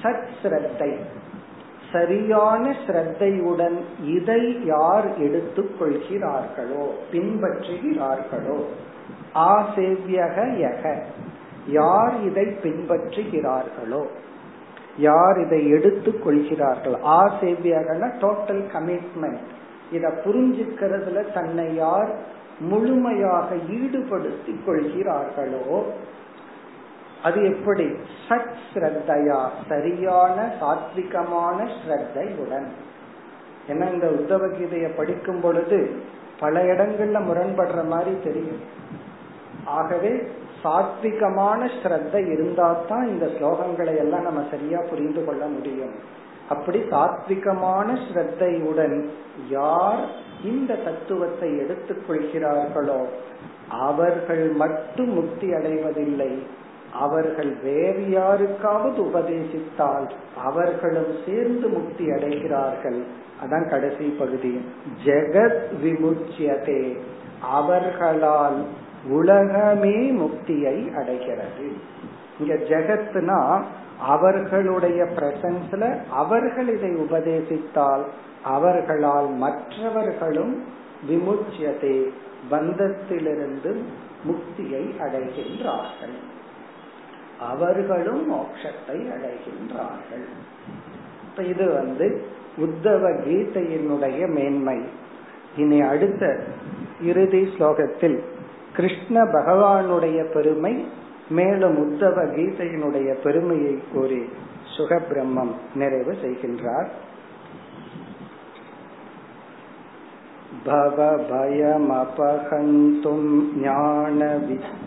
சத் ஸ்ரத்தை சரியான ஸ்ரத்தையுடன் இதை யார் எடுத்துக் கொள்கிறார்களோ பின்பற்றுகிறார்களோ ஆசேவியக யக யார் இதை பின்பற்றுகிறார்களோ யார் இதை எடுத்துக் கொள்கிறார்கள் ஆசேவியகன டோட்டல் கமிட்மெண்ட் இத புரிஞ்சுக்கிறதுல தன்னை யார் முழுமையாக ஈடுபடுத்திக் கொள்கிறார்களோ அது எப்படி? சத் ஸ்ரத்தையா சரியான சாத்விகமான ஸ்ரத்தையுடன். ஏன்னா இந்த உத்தவ கீதையை படிக்கும் பொழுது பல இடங்கள்ல முரண்படுற மாதிரி தெரியும். ஆகவே சாத்விகமான ஸ்ரத்த இருந்தா தான் இந்த ஸ்லோகங்களை எல்லாம் நம்ம சரியா புரிந்து கொள்ள முடியும். அப்படி சாத்விகமான ஸ்ரத்தையுடன் யார் இந்த தத்துவத்தை எடுத்துக்கொள்கிறார்களோ அவர்கள் மட்டும் முக்தி அடைவதில்லை. அவர்கள் வேறு யாருக்காவது உபதேசித்தால் அவர்களும் சேர்ந்து முக்தி அடைகிறார்கள். அதான் கடைசி பகுதி. ஜெகத் விமுச்சியதே. அவர்களால் உலகமே முக்தியை அடைகிறது. இங்க ஜெகத்னா அவர்களுடைய பிரசன்ஸ்ல அவர்கள் இதை உபதேசித்தால் அவர்களால் மற்றவர்களும் விமுச்சியதே. பந்தத்திலிருந்து முக்தியை அடைகின்றார்கள். அவர்களும் மோட்சத்தை அடைகின்றார்கள். இப்ப இது வந்து உத்தவ கீதையினுடைய மேன்மை. இனி அடுத்த இறுதி ஸ்லோகத்தில் கிருஷ்ண பகவானுடைய பெருமை மேலும் உத்தவ கீதையினுடைய பெருமையை கூறி சுகபிரம்மம் நிறைவு செய்கின்றார். भवभयमपहन्तुं ज्ञानविज्ञानसारम्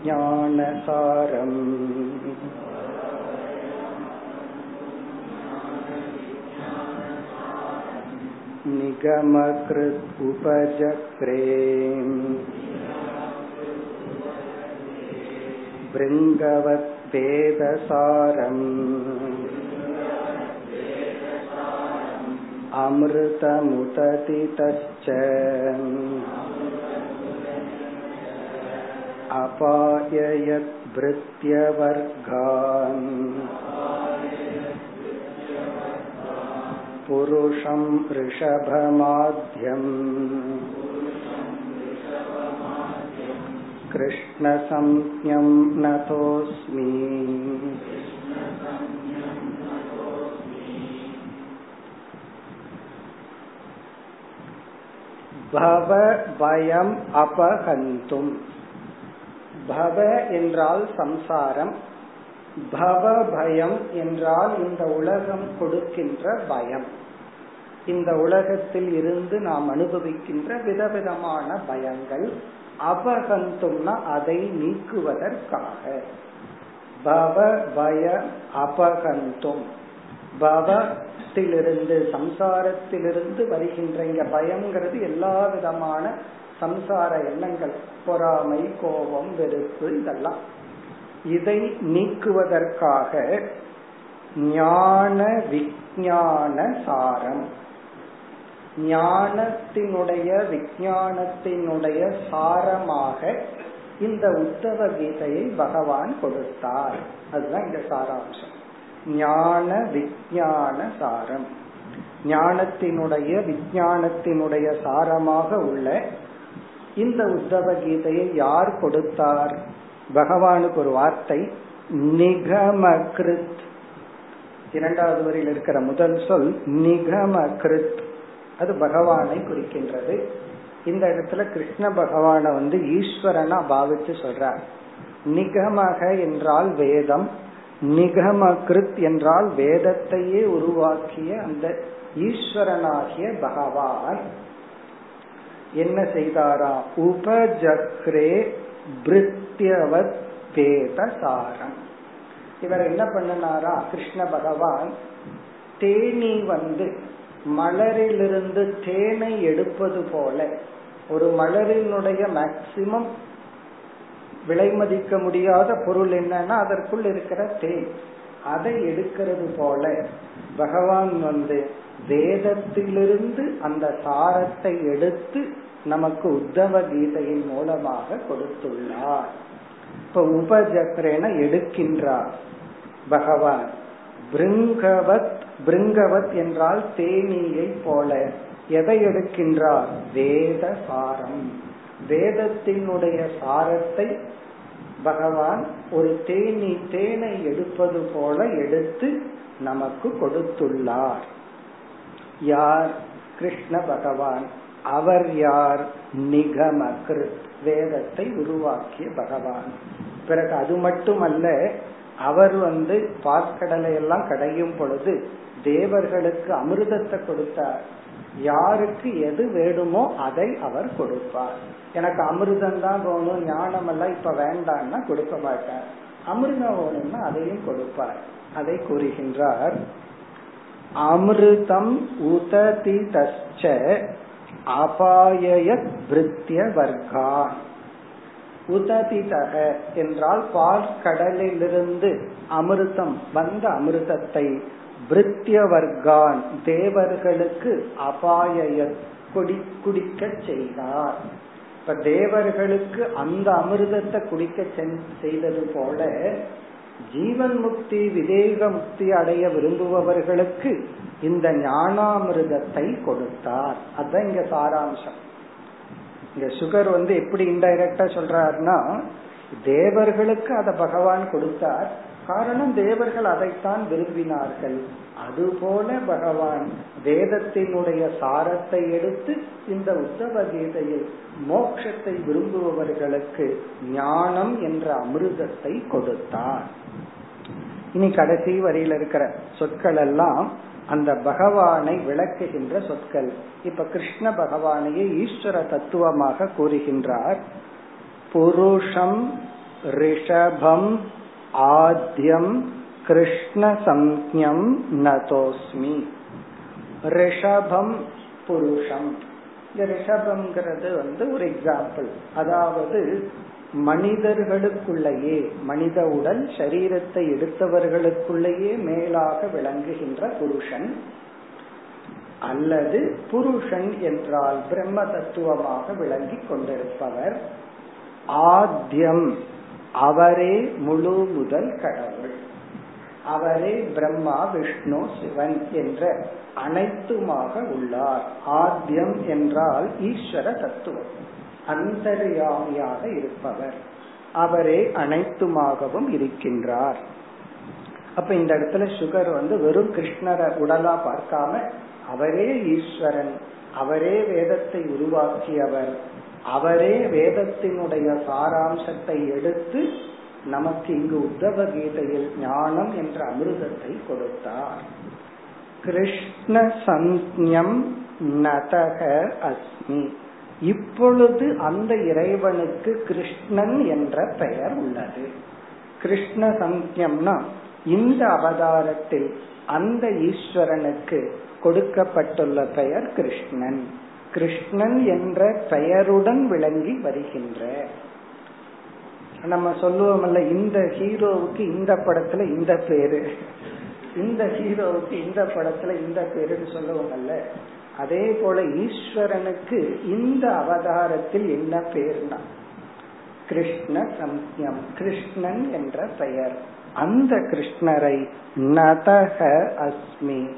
निगमकृत् उपजक्रे भृङ्गवद्वेदसारम् अमृतमुदतितश्च अपाययद्भृत्यवर्गान् पुरुषं ऋषभमाध्यम् कृष्णसंज्ञं नतोऽस्मि பவ பயம் அபகந்தும். பவ என்றால் சம்சாரம் பவ பயம் என்றால் இந்த உலகம் கொடுக்கின்ற பயம். இந்த உலகத்தில் இருந்து நாம் அனுபவிக்கின்ற விதவிதமான பயங்கள் அபகந்தும்னா அதை நீக்குவதற்காக. பவ பய அபகந்தும். பவத்திலிருந்து சம்சாரத்திலிருந்து வருகின்ற இங்க பயம்ங்கிறது எல்லா விதமான சம்சார எண்ணங்கள். பொறாமை கோபம் வெறுப்பு இதெல்லாம். இதை நீக்குவதற்காக ஞான விஞ்ஞான சாரம். ஞானத்தினுடைய விஞ்ஞானத்தினுடைய சாரமாக இந்த உத்தவ கீதையை பகவான் கொடுத்தார். அதுதான் இந்த சாராம்சம். ஞான விஞ்ஞான சாரம் ஞானத்தினுடைய விஞ்ஞானத்தினுடைய சாரமாக உள்ள இந்த உத்தவ கீதையை யார் கொடுத்தார்? பகவானுக்கு ஒரு வார்த்தை நிகமகிருத். இரண்டாவது வரையில் இருக்கிற முதல் சொல் நிகமகிருத். அது பகவானை குறிக்கின்றது. இந்த இடத்துல கிருஷ்ண பகவான வந்து ஈஸ்வரனா பாவிச்சு சொல்றார். நிகமக என்றால் வேதம் நிகமகிருத் என்றால் வேதத்தையே உருவாக்கிய அந்த ஈஸ்வரனாகிய பகவான். என்ன செய்தாரா? உபஜக்ரே பிருத்தியவத் வேத சாரம் இவர் என்ன பண்ணினாரா? கிருஷ்ண பகவான் தேனி வந்து மலரிலிருந்து தேனை எடுப்பது போல ஒரு மலரினுடைய மேக்சிமம் விலை மதிக்க முடியாத பொருள் என்னன்னா அதற்குள் இருக்கிற தேன். அதை எடுக்கிறது போல பகவான் வந்து வேதத்திலிருந்து அந்த சாரத்தை எடுத்து நமக்கு உத்தவ கீதையின் மூலமாக கொடுத்துள்ளார். இப்ப உபஜக்ரேன எடுக்கின்றார் பகவான். பிருங்கவத் பிருங்கவத் என்றால் தேனீயை போல எதை எடுக்கின்றார்? வேத சாரம். வேதத்தினுடைய சாரத்தை பகவான் ஒரு தேனி தேனை எடுப்பது போல எடுத்து நமக்கு கொடுத்துள்ளார். யார்? கிருஷ்ண பகவான். அவர் யார்? நிகமகிரு வேதத்தை உருவாக்கிய பகவான். பிறகு அது மட்டுமல்ல அவர் வந்து பாற்கடலை எல்லாம் கடையும் பொழுது தேவர்களுக்கு அமிர்தத்தை கொடுத்தார். யாருக்கு எது வேணுமோ அதை அவர் கொடுப்பார். எனக்கு அமிர்தம் தான் வேணும் ஞானம் எல்லாம் இப்ப வேண்டாம்னா கொடுக்க மாட்டார் அமிர்தம் வேணும்னா அதையும் கொடுப்பார். அதை கூறுகின்றார் அமிர்தம் உததி தச்ச அபாய வர்க்கா வர்க்கான் உததிதக என்றால் பால் கடலிலிருந்து அமிர்தம் வந்த அமிர்தத்தை விருத்தியவர்கான் தேவர்களுக்கு அபாய குடி குடிக்க செய்தார். இப்ப தேவர்களுக்கு அந்த அமிர்தத்தை குடிக்க செய்தது போல ஜீவன் முக்தி விதேக முக்தி அடைய விரும்புபவர்களுக்கு இந்த ஞானாமிர்தத்தை கொடுத்தார். அதுதான் இங்க சாராம்சம். இங்க சுகர் வந்து எப்படி இன்டைரக்டா சொல்றாருன்னா தேவர்களுக்கு அதை பகவான் கொடுத்தார். காரணம் தேவர்கள் அதைத்தான் விரும்பினார்கள். அதுபோல பகவான் வேதத்தினுடைய சாரத்தை எடுத்து இந்த உத்தவ கீதையில் மோட்சத்தை விரும்புபவர்களுக்கு ஞானம் என்ற அமிர்தத்தை கொடுத்தார். இனி கடைசி வரியில இருக்கிற சொற்கள் எல்லாம் அந்த பகவானை விளக்குகின்ற சொற்கள். இப்ப கிருஷ்ண பகவானையே ஈஸ்வர தத்துவமாக கூறுகின்றார். புருஷம் ரிஷபம் ஆத்யம் கிருஷ்ண சம்யம் நதோஸ்மி. ரிஷபம் புருஷம். இந்த ரிஷபம்ங்கிறது வந்து ஒரு எக்ஸாம்பிள் அதாவது மனிதர்களுக்குள்ளேயே மனித உடல் சரீரத்தை எடுத்தவர்களுக்குள்ளேயே மேலாக விளங்குகின்ற புருஷன் அல்லது புருஷன் என்றால் பிரம்ம தத்துவமாக விளங்கி கொண்டிருப்பவர். ஆத்தியம் அவரே முழு முதல் கடவுள். அவரே பிரம்மா விஷ்ணு சிவன் என்ற அனைத்துமாக உள்ளார். ஆத்தியம் என்றால் ஈஸ்வர தத்துவம். அந்தர்யாமியாக இருப்பவர். அவரே அனைத்துமாகவும் இருக்கின்றார். அப்ப இந்த இடத்துல சுகர் வந்து வெறும் கிருஷ்ணரை உடலா பார்க்காம அவரே ஈஸ்வரன் அவரே வேதத்தை உருவாக்கியவர் அவரே வேதத்தினுடைய சாராம்சத்தை எடுத்து நமக்கு இங்கு உத்தவ கீதையில் ஞானம் என்ற அமிர்தத்தை கொடுத்தார். கிருஷ்ண சந்யம் நதக அஸ்மி. இப்பொழுது அந்த இறைவனுக்கு கிருஷ்ணன் என்ற பெயர் உள்ளது. கிருஷ்ண சந்தியம்னா இந்த அவதாரத்தில் அந்த ஈஸ்வரனுக்கு கொடுக்கப்பட்டுள்ள பெயர் கிருஷ்ணன். கிருஷ்ணன் என்ற பெயருடன் விளங்கி வருகின்ற. நம்ம சொல்லுவோம்ல இந்த ஹீரோவுக்கு இந்த படத்துல இந்த பேரு. இந்த ஹீரோவுக்கு இந்த படத்துல இந்த பேருன்னு சொல்லுவோம்ல அதே போல ஈஸ்வரனுக்கு இந்த அவதாரத்தில் என்ன பேர்னா கிருஷ்ண சம்யம் கிருஷ்ணன் என்ற பெயர். அந்த கிருஷ்ணரை நதக அஸ்மி.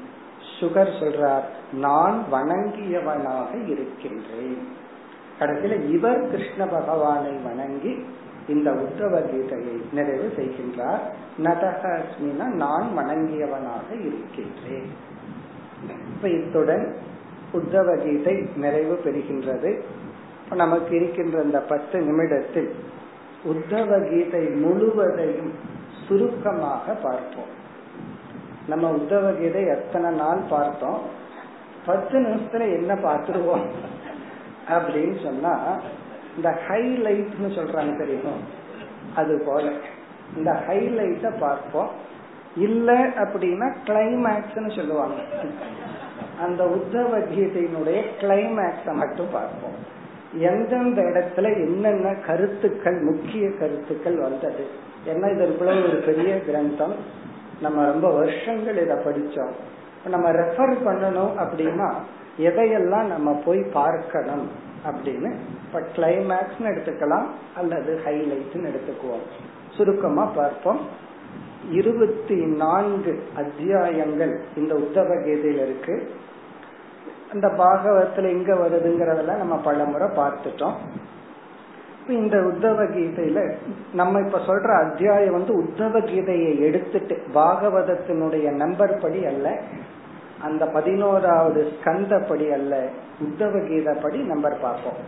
சுகர் சொல்றார் நான் வணங்கியவனாக இருக்கின்றேன். கடைசியில இவர் கிருஷ்ண பகவானை வணங்கி இந்த உத்தவ கீதையை நிறைவு செய்கின்றார். நதகஸ்மினா நான் வணங்கியவனாக இருக்கின்றேன். இப்ப இத்துடன் உத்தவ கீதை நிறைவு பெறுகின்றது. நமக்கு இருக்கின்ற இந்த பத்து நிமிடத்தில் உத்தவ கீதை முழுவதையும் சுருக்கமாக பார்ப்போம். நம்ம உத்தவ கீதை எத்தனை நாள் பார்த்தோம்? பத்து நிமிஷத்துல என்ன பார்த்துருவோம்? அப்படின்னு சொன்னா இந்த ஹைலைட்னு சொல்றாங்க தெரியுமா? அது போல. இந்த ஹைலைட்ட பார்ப்போம். இல்ல அப்படின்னா கிளைமேக்ஸ்னு சொல்லுவாங்க. அந்த உத்தவ கீதையினுடைய கிளைமேக்ஸ மட்டும் பார்ப்போம். எந்தெந்த இடத்துல என்னென்ன கருத்துக்கள் முக்கிய கருத்துக்கள் வந்தது? ஏன்னா இதற்குள்ள ஒரு பெரிய கிரந்தம். நம்ம ரொம்ப வருஷங்கள் இதை படிச்சோம். நம்ம ரெஃபர் பண்ணணும் அப்படின்னா எதையெல்லாம் நம்ம போய் பார்க்கணும் அப்படின்னு இப்ப கிளைமேக்ஸ் எடுத்துக்கலாம் அல்லது ஹைலைட்னு எடுத்துக்குவோம். சுருக்கமா பார்ப்போம். இருபத்தி நான்கு அத்தியாயங்கள் இந்த உத்தவ கீதையில இருக்கு. அந்த பாகவத்துல எங்க வருதுங்கிறதெல்லாம் நம்ம பல முறை பார்த்துட்டோம். இந்த உத்தவ கீதையில நம்ம இப்ப சொல்ற அத்தியாயம் வந்து உத்தவ கீதையை எடுத்துட்டு பாகவதத்தினுடைய நம்பர் படி அல்ல அந்த பதினோராவது ஸ்கந்த படி அல்ல உத்தவ கீதை படி நம்பர் பார்ப்போம்.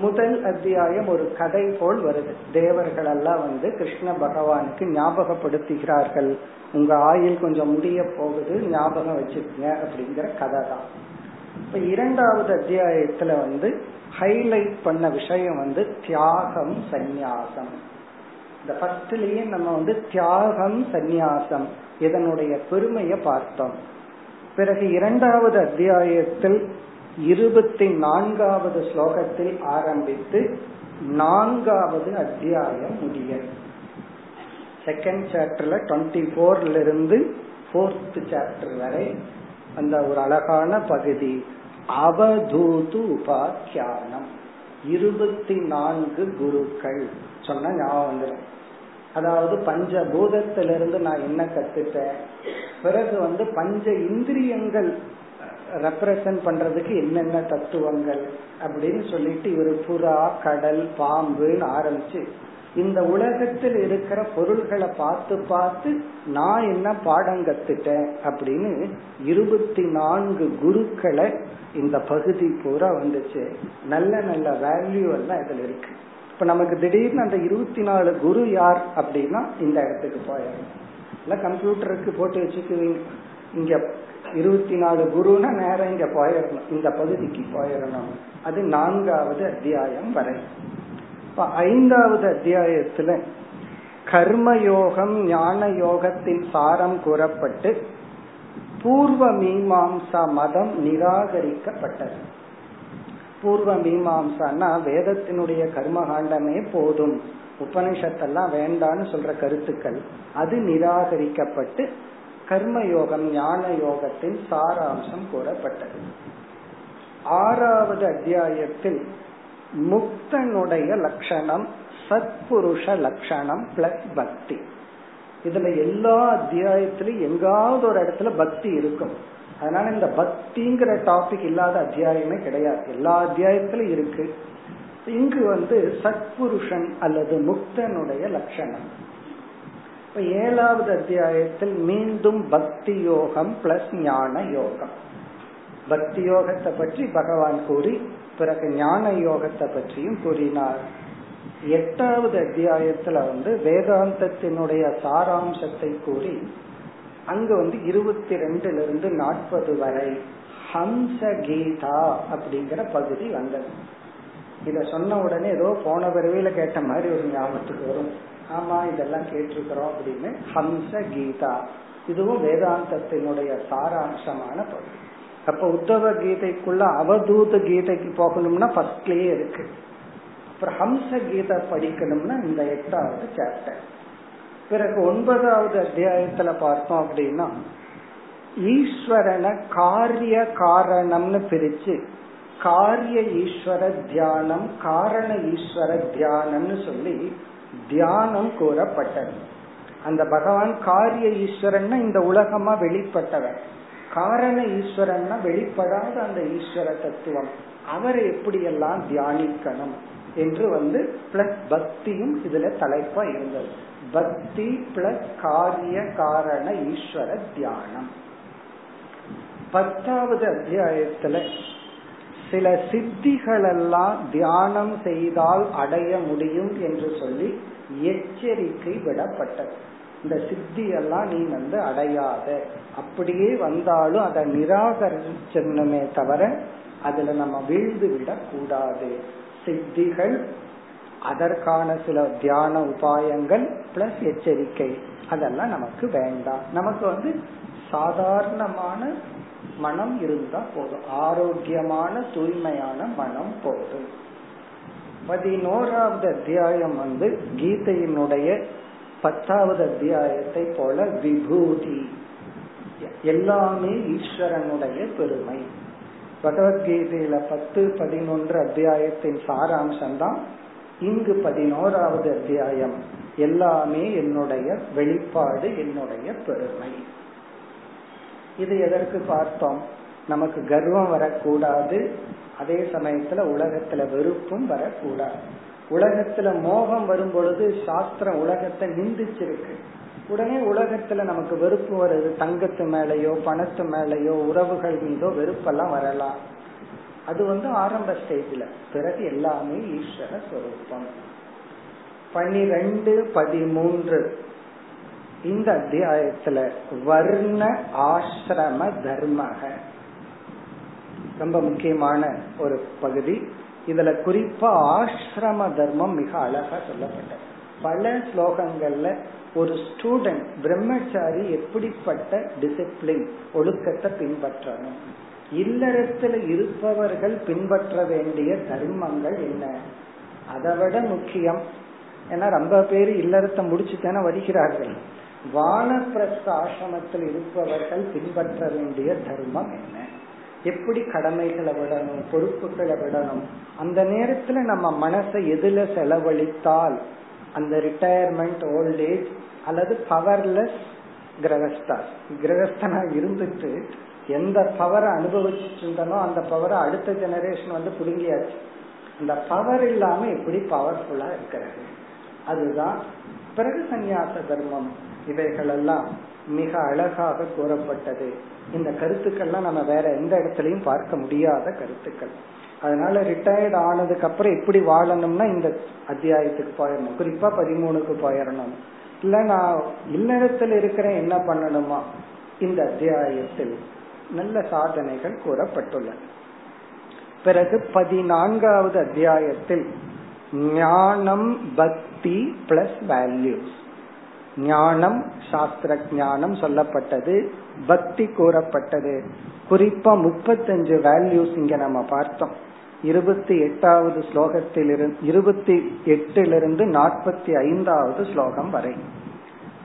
முதல் அத்தியாயம் ஒரு கதை போல் வருது. தேவர்கள் எல்லாம் வந்து கிருஷ்ண பகவானுக்கு ஞாபகப்படுத்துகிறார்கள். உங்க ஆயில் கொஞ்சம் முடிய போகுது ஞாபகம் வச்சுக்கோங்க அப்படிங்கிற கதை தான் இப்ப இரண்டாவது அத்தியாயத்துல வந்து ஹைலைட் பண்ண விஷயம் வந்து தியாகம் சந்நியாசம். இந்த ஃபர்ஸ்ட்லயே நம்ம வந்து தியாகம் சந்நியாசம் இதனுடைய பெருமையை பார்த்தோம். பிறகு இரண்டாவது அத்தியாயத்தில் இருபத்தி நான்காவது ஸ்லோகத்தில் ஆரம்பித்து நான்காவது அத்தியாயம் முடிய செகண்ட் சாப்டர்ல டுவெண்ட்டி போர்ல இருந்து போர்த் சாப்டர் வரை அந்த ஒரு அழகான பகுதி. அவதூது உபாக்கியானம். இருபத்தி நான்கு குருக்கள். சொன்ன ஞாபகம் வந்துடும் அதாவது பஞ்ச பூதத்திலிருந்து நான் என்ன கத்துட்டேன்? பிறகு வந்து பஞ்ச இந்திரியங்கள் ரெப்ரசன்ட் பண்றதுக்கு என்னென்ன தத்துவங்கள் அப்படின்னு சொல்லிட்டு இவர் புறா கடல் பாம்புன்னு ஆரம்பிச்சு இந்த உலகத்தில் இருக்கிற பொருள்களை பார்த்து பார்த்து நான் என்ன பாடம் கத்துட்டேன் அப்படின்னு இருபத்தி நான்கு குருக்களை இந்த பகுதி பூரா வந்துச்சு. நல்ல நல்ல வேல்யூ எல்லாம் இதுல இருக்கு. இப்ப நமக்கு திடீர்னு அந்த இருபத்தி நாலு குரு யார் அப்படின்னா இந்த இடத்துக்கு போயிடணும் இல்ல கம்ப்யூட்டருக்கு போட்டு வச்சுக்குவீங்க. இங்க இருபத்தி நாலு குருன்னா நேரம் இங்க போயிடணும். இந்த பகுதிக்கு போயிடணும். அது நான்காவது அத்தியாயம் வரை. இப்ப ஐந்தாவது அத்தியாயத்துல கர்மயோகம் ஞான யோகத்தின் சாரம் கூறப்பட்டு பூர்வ மீமாம்சா மதம் நிராகரிக்கப்பட்டது. பூர்வ மீமாம்சான்னா வேதத்தினுடைய கர்மகாண்டமே போதும். உபனிஷத்தெல்லாம் வேண்டான்னு சொல்ற கருத்துக்கள். அது நிராகரிக்கப்பட்டு கர்மயோகம் ஞான யோகத்தின் சாராம்சம் கூறப்பட்டது. ஆறாவது அத்தியாயத்தில் முக்தனுடைய லட்சணம் சத்புருஷ லட்சணம் பிளஸ் பக்தி. இதுல எல்லா அத்தியாயத்திலும் எங்காவது ஒரு இடத்துல பக்தி இருக்கும். அதனால இந்த பக்திங்கிற டாபிக் இல்லாத அத்தியாயமே கிடையாது. எல்லா அத்தியாயத்திலும் இருக்கு. இங்கு வந்து சத்புருஷன் அல்லது முக்தனுடைய லட்சணம் இப்ப ஏழாவது அத்தியாயத்தில் மீண்டும் பக்தி யோகம் பிளஸ் ஞான யோகம். பக்தி யோகத்தை பற்றி பகவான் கூறி பிறகு ஞான யோகத்தை பற்றியும் கூறினார். எட்டாவது அத்தியாயத்துல வந்து வேதாந்தத்தினுடைய சாராம்சத்தை கூறி அங்கு வந்து இருபத்தி ரெண்டுல இருந்து நாற்பது வரை ஹம்ச கீதா அப்படிங்கிற பகுதி வந்தது. இத சொன்ன உடனே ஏதோ போன பிறவியில கேட்ட மாதிரி ஒரு ஞாபகத்துக்கு வரும். ஆமா இதெல்லாம் கேட்டிருக்கிறோம் அப்படின்னு ஹம்ச கீதா. இதுவும் வேதாந்தத்தினுடைய சாராம்சமான பகுதி. அப்ப உத்தவ கீதைக்குள்ள அவதூத கீதைக்கு போகணும்னா ஃபர்ஸ்ட்லயே இருக்கு. அப்புறம் ஹம்ச கீதை படிக்கணும்னா இந்த எட்டாவது சாப்டர் பிறகு ஒன்பதாவது அத்தியாயத்துல பார்த்தோம் அப்படின்னா ஈஸ்வரனை காரிய காரணம்னு பிரிச்சு காரிய ஈஸ்வர தியானம் காரண ஈஸ்வர தியானம்னு சொல்லி தியானம் கூறப்பட்டது. அந்த பகவான் காரிய ஈஸ்வரன்னா இந்த உலகமா வெளிப்பட்டவர். காரண ஈஸ்வரன்னா வெளிப்படாத அந்த ஈஸ்வர தத்துவம். அவரை எப்படியெல்லாம் தியானிக்கணும் என்று வந்து பிளஸ் பக்தியும் இதுல தலைப்பா இருந்தது. பக்தி பிளஸ் காரிய காரண ஈஸ்வர தியானம். பத்தாவது அத்தியாயத்துல சில சித்திகளெல்லாம் தியானம் செய்தால் அடைய முடியும் என்று சொல்லி எச்சரிக்கை விடப்பட்டது. இந்த சித்தியெல்லாம் நீ வந்து அடையாத. அப்படியே வந்தாலும் அதை நிராகரிச்சணுமே தவிர அதுல நம்ம வீழ்ந்து விட கூடாது சித்திகள் அதற்கான சில தியான உபாயங்கள் பிளஸ் எச்சரிக்கை. அதெல்லாம் நமக்கு வேண்டாம். நமக்கு வந்து சாதாரணமான மனம் இருந்தா போதும். ஆரோக்கியமான தூய்மையான மனம் போதும். பதினோராவது அத்தியாயம் வந்து கீதையினுடைய பத்தாவது அத்தியாயத்தை போல விபூதி. எல்லாமே ஈஸ்வரனுடைய பெருமை. பகவத்கீதையில பத்து பதினொன்று அத்தியாயத்தின் சாராம்சம் தான் இங்கு பதினோராவது அத்தியாயம். எல்லாமே என்னுடைய வெளிப்பாடு என்னுடைய பெருமை. இது எதற்கு பார்த்தோம்? நமக்கு கர்வம் வரக்கூடாது. அதே சமயத்துல உலகத்துல வெறுப்பும் வரக்கூடாது. உலகத்துல மோகம் வரும் பொழுது சாஸ்திரம் உலகத்தை நிந்திச்சிருக்கு. உடனே உலகத்துல நமக்கு வெறுப்பு வருது. தங்கத்து மேலேயோ பணத்து மேலேயோ உறவுகள் மீதோ வெறுப்பெல்லாம் வரலாம். அது வந்து ஆரம்ப ஸ்டேஜ்ல பிறகு எல்லாமே ஈஸ்வர சொரூபம். பனிரெண்டு பதிமூன்று. இந்த அத்தியாயத்துல வர்ண ஆசிரம தர்மக. ரொம்ப முக்கியமான ஒரு பகுதி. இதுல குறிப்பா ஆசிரம தர்மம் மிக அழகா சொல்லப்பட்டது. பல ஸ்லோகங்கள்ல ஒரு ஸ்டூடெண்ட் பிரம்மச்சாரி எப்படிப்பட்ட டிசிப்ளின் ஒழுக்கத்தை பின்பற்றணும்? இல்லறத்துல இருப்பவர்கள் பின்பற்ற வேண்டிய தர்மங்கள் என்ன? அதை விட முக்கியம். ஏன்னா ரொம்ப பேர் இல்லறத்தை முடிச்சுதானே வருகிறார்கள். வானப்பிரஸ்த ஆசிரமத்தில் இருப்பவர்கள் பின்பற்ற வேண்டிய தர்மம் என்ன? எப்படி கடமைகளை விடணும் பொறுப்புகளை விடணும் அந்த நேரத்துல நம்ம மனசை எதுல செலவழித்தால் அந்த ரிட்டையர்மெண்ட் ஓல்ட் ஏஜ் அல்லது பவர்லெஸ் கிரகஸ்தா கிரகஸ்தனா இருந்துட்டு எந்த பவரை அனுபவிச்சுட்டு இருந்தனோ அந்த பவரை அடுத்த ஜெனரேஷன் வந்து புடுங்கியாச்சு. அந்த பவர் இல்லாம எப்படி பவர்ஃபுல்லா இருக்கிறது. அதுதான் பிறகு சந்நியாச தர்மம். இவைகளெல்லாம் மிக அழகாக கூறப்பட்டது. இந்த கருத்துக்கள்லாம் நம்ம வேற எந்த இடத்துலயும் பார்க்க முடியாத கருத்துக்கள். அதனால ரிட்டையர்ட் ஆனதுக்கு அப்புறம் எப்படி வாழணும்னா இந்த அத்தியாயத்துக்கு போயிடணும். குறிப்பா பதிமூணுக்கு போயிடணும். இல்ல நான் இல்லறத்தில் இருக்கிறேன் என்ன பண்ணணுமா? இந்த அத்தியாயத்தில் நல்ல சாதனைகள் கூறப்பட்டுள்ளன. பிறகு பதினான்காவது அத்தியாயத்தில் ஞானம் பக்தி பிளஸ் வேல்யூஸ் ஞானம் சாஸ்திர ஞானம் சொல்லப்பட்டது பக்தி கூறப்பட்டது. குறிப்பா முப்பத்தஞ்சு வேல்யூஸ் இங்க நம்ம பார்த்தோம். இருபத்தி எட்டாவது ஸ்லோகத்திலிருந்து இருபத்தி எட்டிலிருந்து நாற்பத்தி ஐந்தாவது ஸ்லோகம் வரை.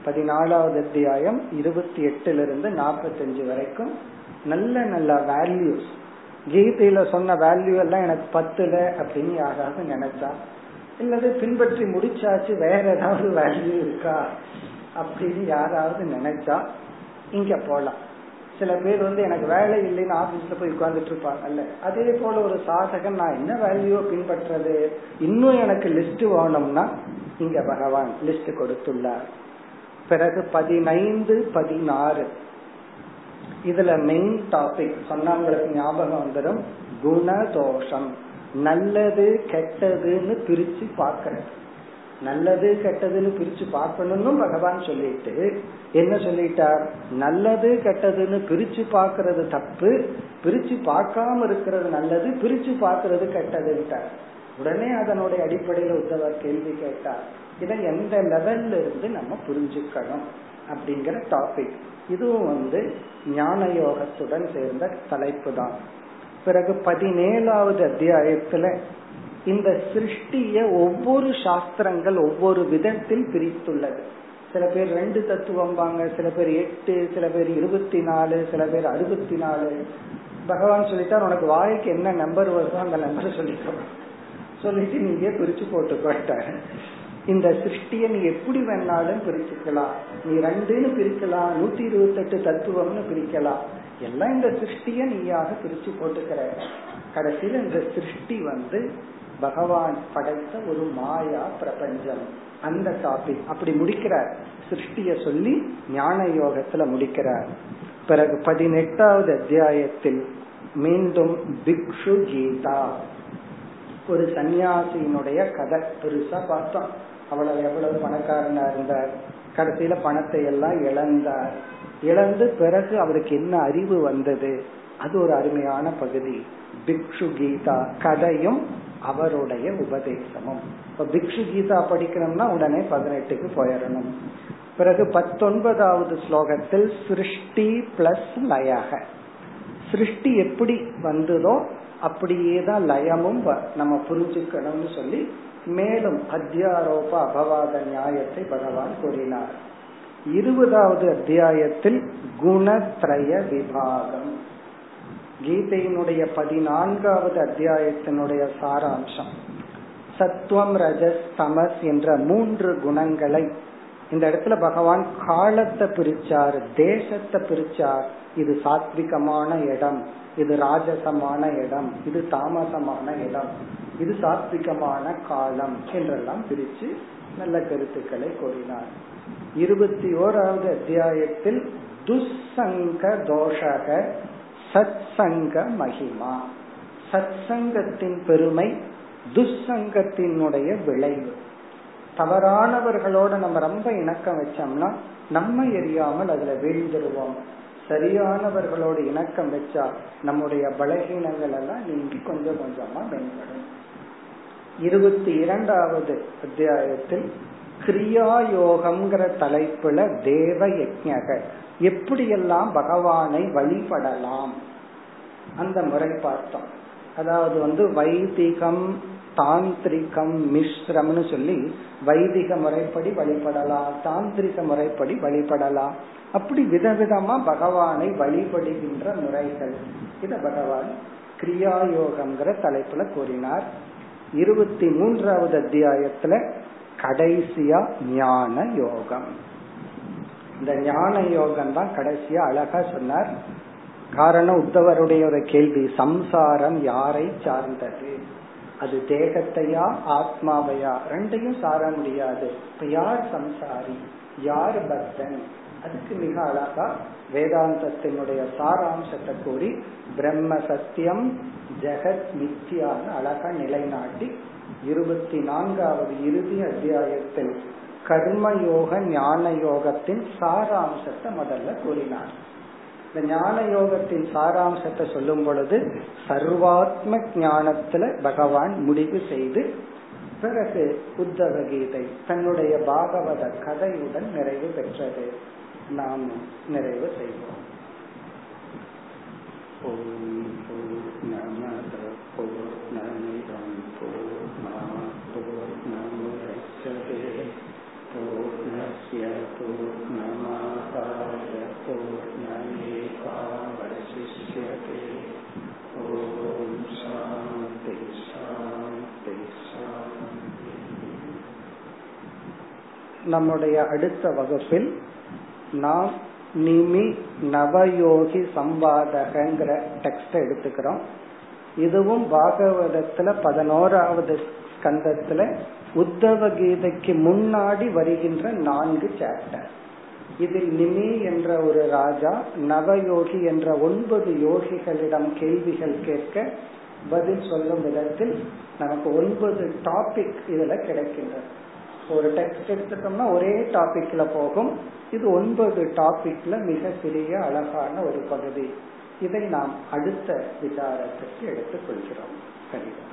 பதினாலாவது அத்தியாயம் இருபத்தி எட்டிலிருந்து நாற்பத்தஞ்சு வரைக்கும் நல்ல நல்ல வேல்யூஸ் கீதையில சொன்ன வேல்யூ எல்லாம் எனக்கு பத்துல அப்படின்னு யாராவது நினைச்சா இல்லது பின்பற்றி முடிச்சாச்சு வேற ஏதாவது வேல்யூ இருக்கா? அப்படின்னு யாராவது நினைச்சா இங்க போலாம். சில பேர் வந்து எனக்கு வேலை இல்லைன்னு ஆபீஸ்ல போய் உட்கார்ந்துட்டு இருப்பாங்கல்ல. அதே போல ஒரு சாதகன் நான் என்ன வேல்யூ பின்பற்றது? இன்னும் எனக்கு லிஸ்ட் வேணும்னா இங்க பகவான் லிஸ்ட் கொடுத்துள்ளார். பிறகு பதினைந்து பதினாறு. இதுல மெயின் டாபிக் சொன்னவங்களுக்கு ஞாபகம் வந்துடும் குணதோஷம். நல்லது கெட்டதுன்னு பிரிச்சு பார்க்கறது நல்லது கெட்டதுன்னு பிரிச்சு பார்க்கணும்னு பகவான் சொல்லிட்டு என்ன சொல்லிட்டார்? நல்லது கெட்டதுன்னு பிரிச்சு பார்க்கறது தப்பு பிரிச்சு பார்க்காம இருக்கிறது நல்லது பிரிச்சு பார்க்கறது கெட்டதுன்ட்டார் உடனே அதனுடைய அடிப்படையில் உத்தவர் கேள்வி கேட்டார். இதை எந்த லெவல்ல இருந்து நம்ம புரிஞ்சுக்கணும் அப்படிங்கிற டாபிக் இதுவும் வந்து ஞான யோகத்துடன் சேர்ந்த தலைப்பு தான். பிறகு பதினேழாவது அத்தியாயத்துல இந்த சிருஷ்டிய ஒவ்வொரு சாஸ்திரங்கள் ஒவ்வொரு விதத்தில் பிரித்துள்ளது. சில பேர் ரெண்டு தத்துவம்பாங்க சில பேர் எட்டு சில பேர் இருபத்தி நாலு சில பேர் அறுபத்தி நாலு பகவான் சொல்லிட்டா உனக்கு வாய்க்கு என்ன நம்பர் வருதோ அந்த நம்பர் சொல்லிக்கோ. சொல்லிட்டு நீங்க பிரிச்சு போயிட்டாரு இந்த சிருஷ்டிய நீ எப்படி வேணாலும் பிரிச்சுக்கலாம். நீ ரெண்டுன்னு பிரிக்கலாம் நூத்தி இருபத்தி எட்டு தத்துவம்னு பிரிக்கலாம். எல்லாம் இந்த சிருஷ்டிய நீயாக பிரிச்சு போட்டுக்கிற. கடைசியில் இந்த சிருஷ்டி வந்து பகவான் படைத்த ஒரு மாயா பிரபஞ்சம். அந்த டாபிக் அப்படி முடிக்கிறார். சிருஷ்டிய சொல்லி ஞான யோகத்துல முடிக்கிறார். பிறகு பதினெட்டாவது அத்தியாயத்தில் மீண்டும் பிக்ஷு கீதா. ஒரு சன்னியாசியினுடைய கதை. பெருசா பார்த்தோம். அவ்வளவு எவ்வளவு பணக்காரனா இருந்தார். கடைசியில பணத்தை எல்லாம் இழந்தார். இழந்து பிறகு அவருக்கு என்ன அறிவு வந்தது? அது ஒரு அருமையான பகுதி. பிக்ஷு கீதா கதையும் அவருடைய உபதேசமும். இப்ப பிக்ஷு கீதா படிக்கணும்னா உடனே பதினெட்டுக்கு போயிடணும். பிறகு பத்தொன்பதாவது ஸ்லோகத்தில் சிருஷ்டி பிளஸ் லயக. சிருஷ்டி எப்படி வந்ததோ அப்படியே தான் லயமும் நம்ம புரிஞ்சுக்கணும்னு சொல்லி மேலும் அத்தியாரோப அபவாத நியாயத்தை பகவான் கூறினார். இருபதாவது அத்தியாயத்தில் குணத்ரய விபாகம். கீதையினுடைய பதினான்காவது அத்தியாயத்தினுடைய சாராம்சம். சத்துவம் ரஜஸ் தமஸ் என்ற மூன்று குணங்களை இந்த இடத்துல பகவான் காலத்தை பிரிச்சார் தேசத்தை பிரிச்சார். இது சாத்விகமான இடம் இது ராஜசமான இடம் இது தாமசமான இடம் இது சாத்விகமான காலம் என்றெல்லாம் பிரிச்சு நல்ல கருத்துக்களை கூறினார். இருபத்தி ஓராவது அத்தியாயத்தில் துசங்க தோஷக சத் சங்க மகிமா. சத் சங்கத்தின் பெருமை துசங்கத்தினுடைய விளைவு. தவறானவர்களோட நம்ம ரொம்ப இணக்கம் வச்சோம்னா நம்ம எரியாமல் அதுல வீழ்ந்துருவோம். சரியானவர்களோட இணக்கம் வச்சா நம்முடைய பலகீனங்கள் எல்லாம் நீங்கி கொஞ்சம் கொஞ்சமா மேம்படும். இருபத்தி இரண்டாவது அத்தியாயத்தில் கிரியா யோகம்ங்கிற தலைப்புல தேவ யஜக எப்படியெல்லாம் பகவானை வழிபடலாம்? அந்த முறை பார்த்தோம். அதாவது வந்து வைதிகம் தாந்திரிகம் மிஸ்ரம்னு சொல்லி வைதிக முறைப்படி வழிபடலாம் தாந்திரிக முறைப்படி வழிபடலாம். அப்படி விதவிதமா பகவானை வழிபடுகின்ற முறைகள். இத பகவான் கிரியாயோகம்ங்கிற தலைப்புல கூறினார். இருபத்தி மூன்றாவது அத்தியாயத்துல கடைசியா ஞான யோகம். இந்த ஞான யோகம் தான் கடைசியா அழகா சொன்னார். காரணம் உத்தவருடைய ஒரு கேள்வி சம்சாரம் யாரை சார்ந்தது? அது தேகத்தையா ஆத்மாவையா? ரெண்டையும் சார முடியாது. இப்ப யார் சம்சாரி? யார் பக்தன்? அதுக்கு மிக அழகா வேதாந்தத்தினுடைய சாராம்சத்தை கூறி பிரம்ம சத்தியம் ஜெகத் மித்தியான அழகா நிலைநாட்டி இருபத்தி நான்காவது இறுதி அத்தியாயத்தில் கர்மயோக ஞான யோகத்தின் சாராம்சத்தை முதல்ல கூறினார். இந்த ஞான யோகத்தின் சாராம்சத்தை சொல்லும் பொழுது சர்வாத்ம ஞானத்துல பகவான் முடிவு செய்து பிறகு உத்தவ கீதை தன்னுடைய பாகவத கதையுடன் நிறைவு பெற்றது. நாம் நிறைவு செய்வோம். ஓம் பூர்ணமத நமத நம்முடைய அடுத்த வகுப்பில் நாம் நிமி நவயோகி சம்பாதகங்கிற டெக்ஸ்ட எடுத்துக்கிறோம். இதுவும் பாகவதத்துல பதினோராவது ஸ்கந்தத்துல உத்தவ கீதைக்கு முன்னாடி வருகின்ற நான்கு சாப்டர் இதில் நிமி என்ற ஒரு ராஜா நவயோகி என்ற ஒன்பது யோகிகளிடம் கேள்விகள் கேட்க பதில் சொல்லும் விதத்தில் நமக்கு ஒன்பது டாபிக் இதுல கிடைக்கின்றது. ஒரு டெக்ஸ்ட் எடுத்துட்டோம்னா ஒரே டாபிக்ல போகும். இது ஒன்பது டாபிக்ல மிக சிறிய அழகான ஒரு பகுதி. இதை நாம் அடுத்த விசாரத்திற்கு எடுத்துக் கொள்கிறோம். சரிதான்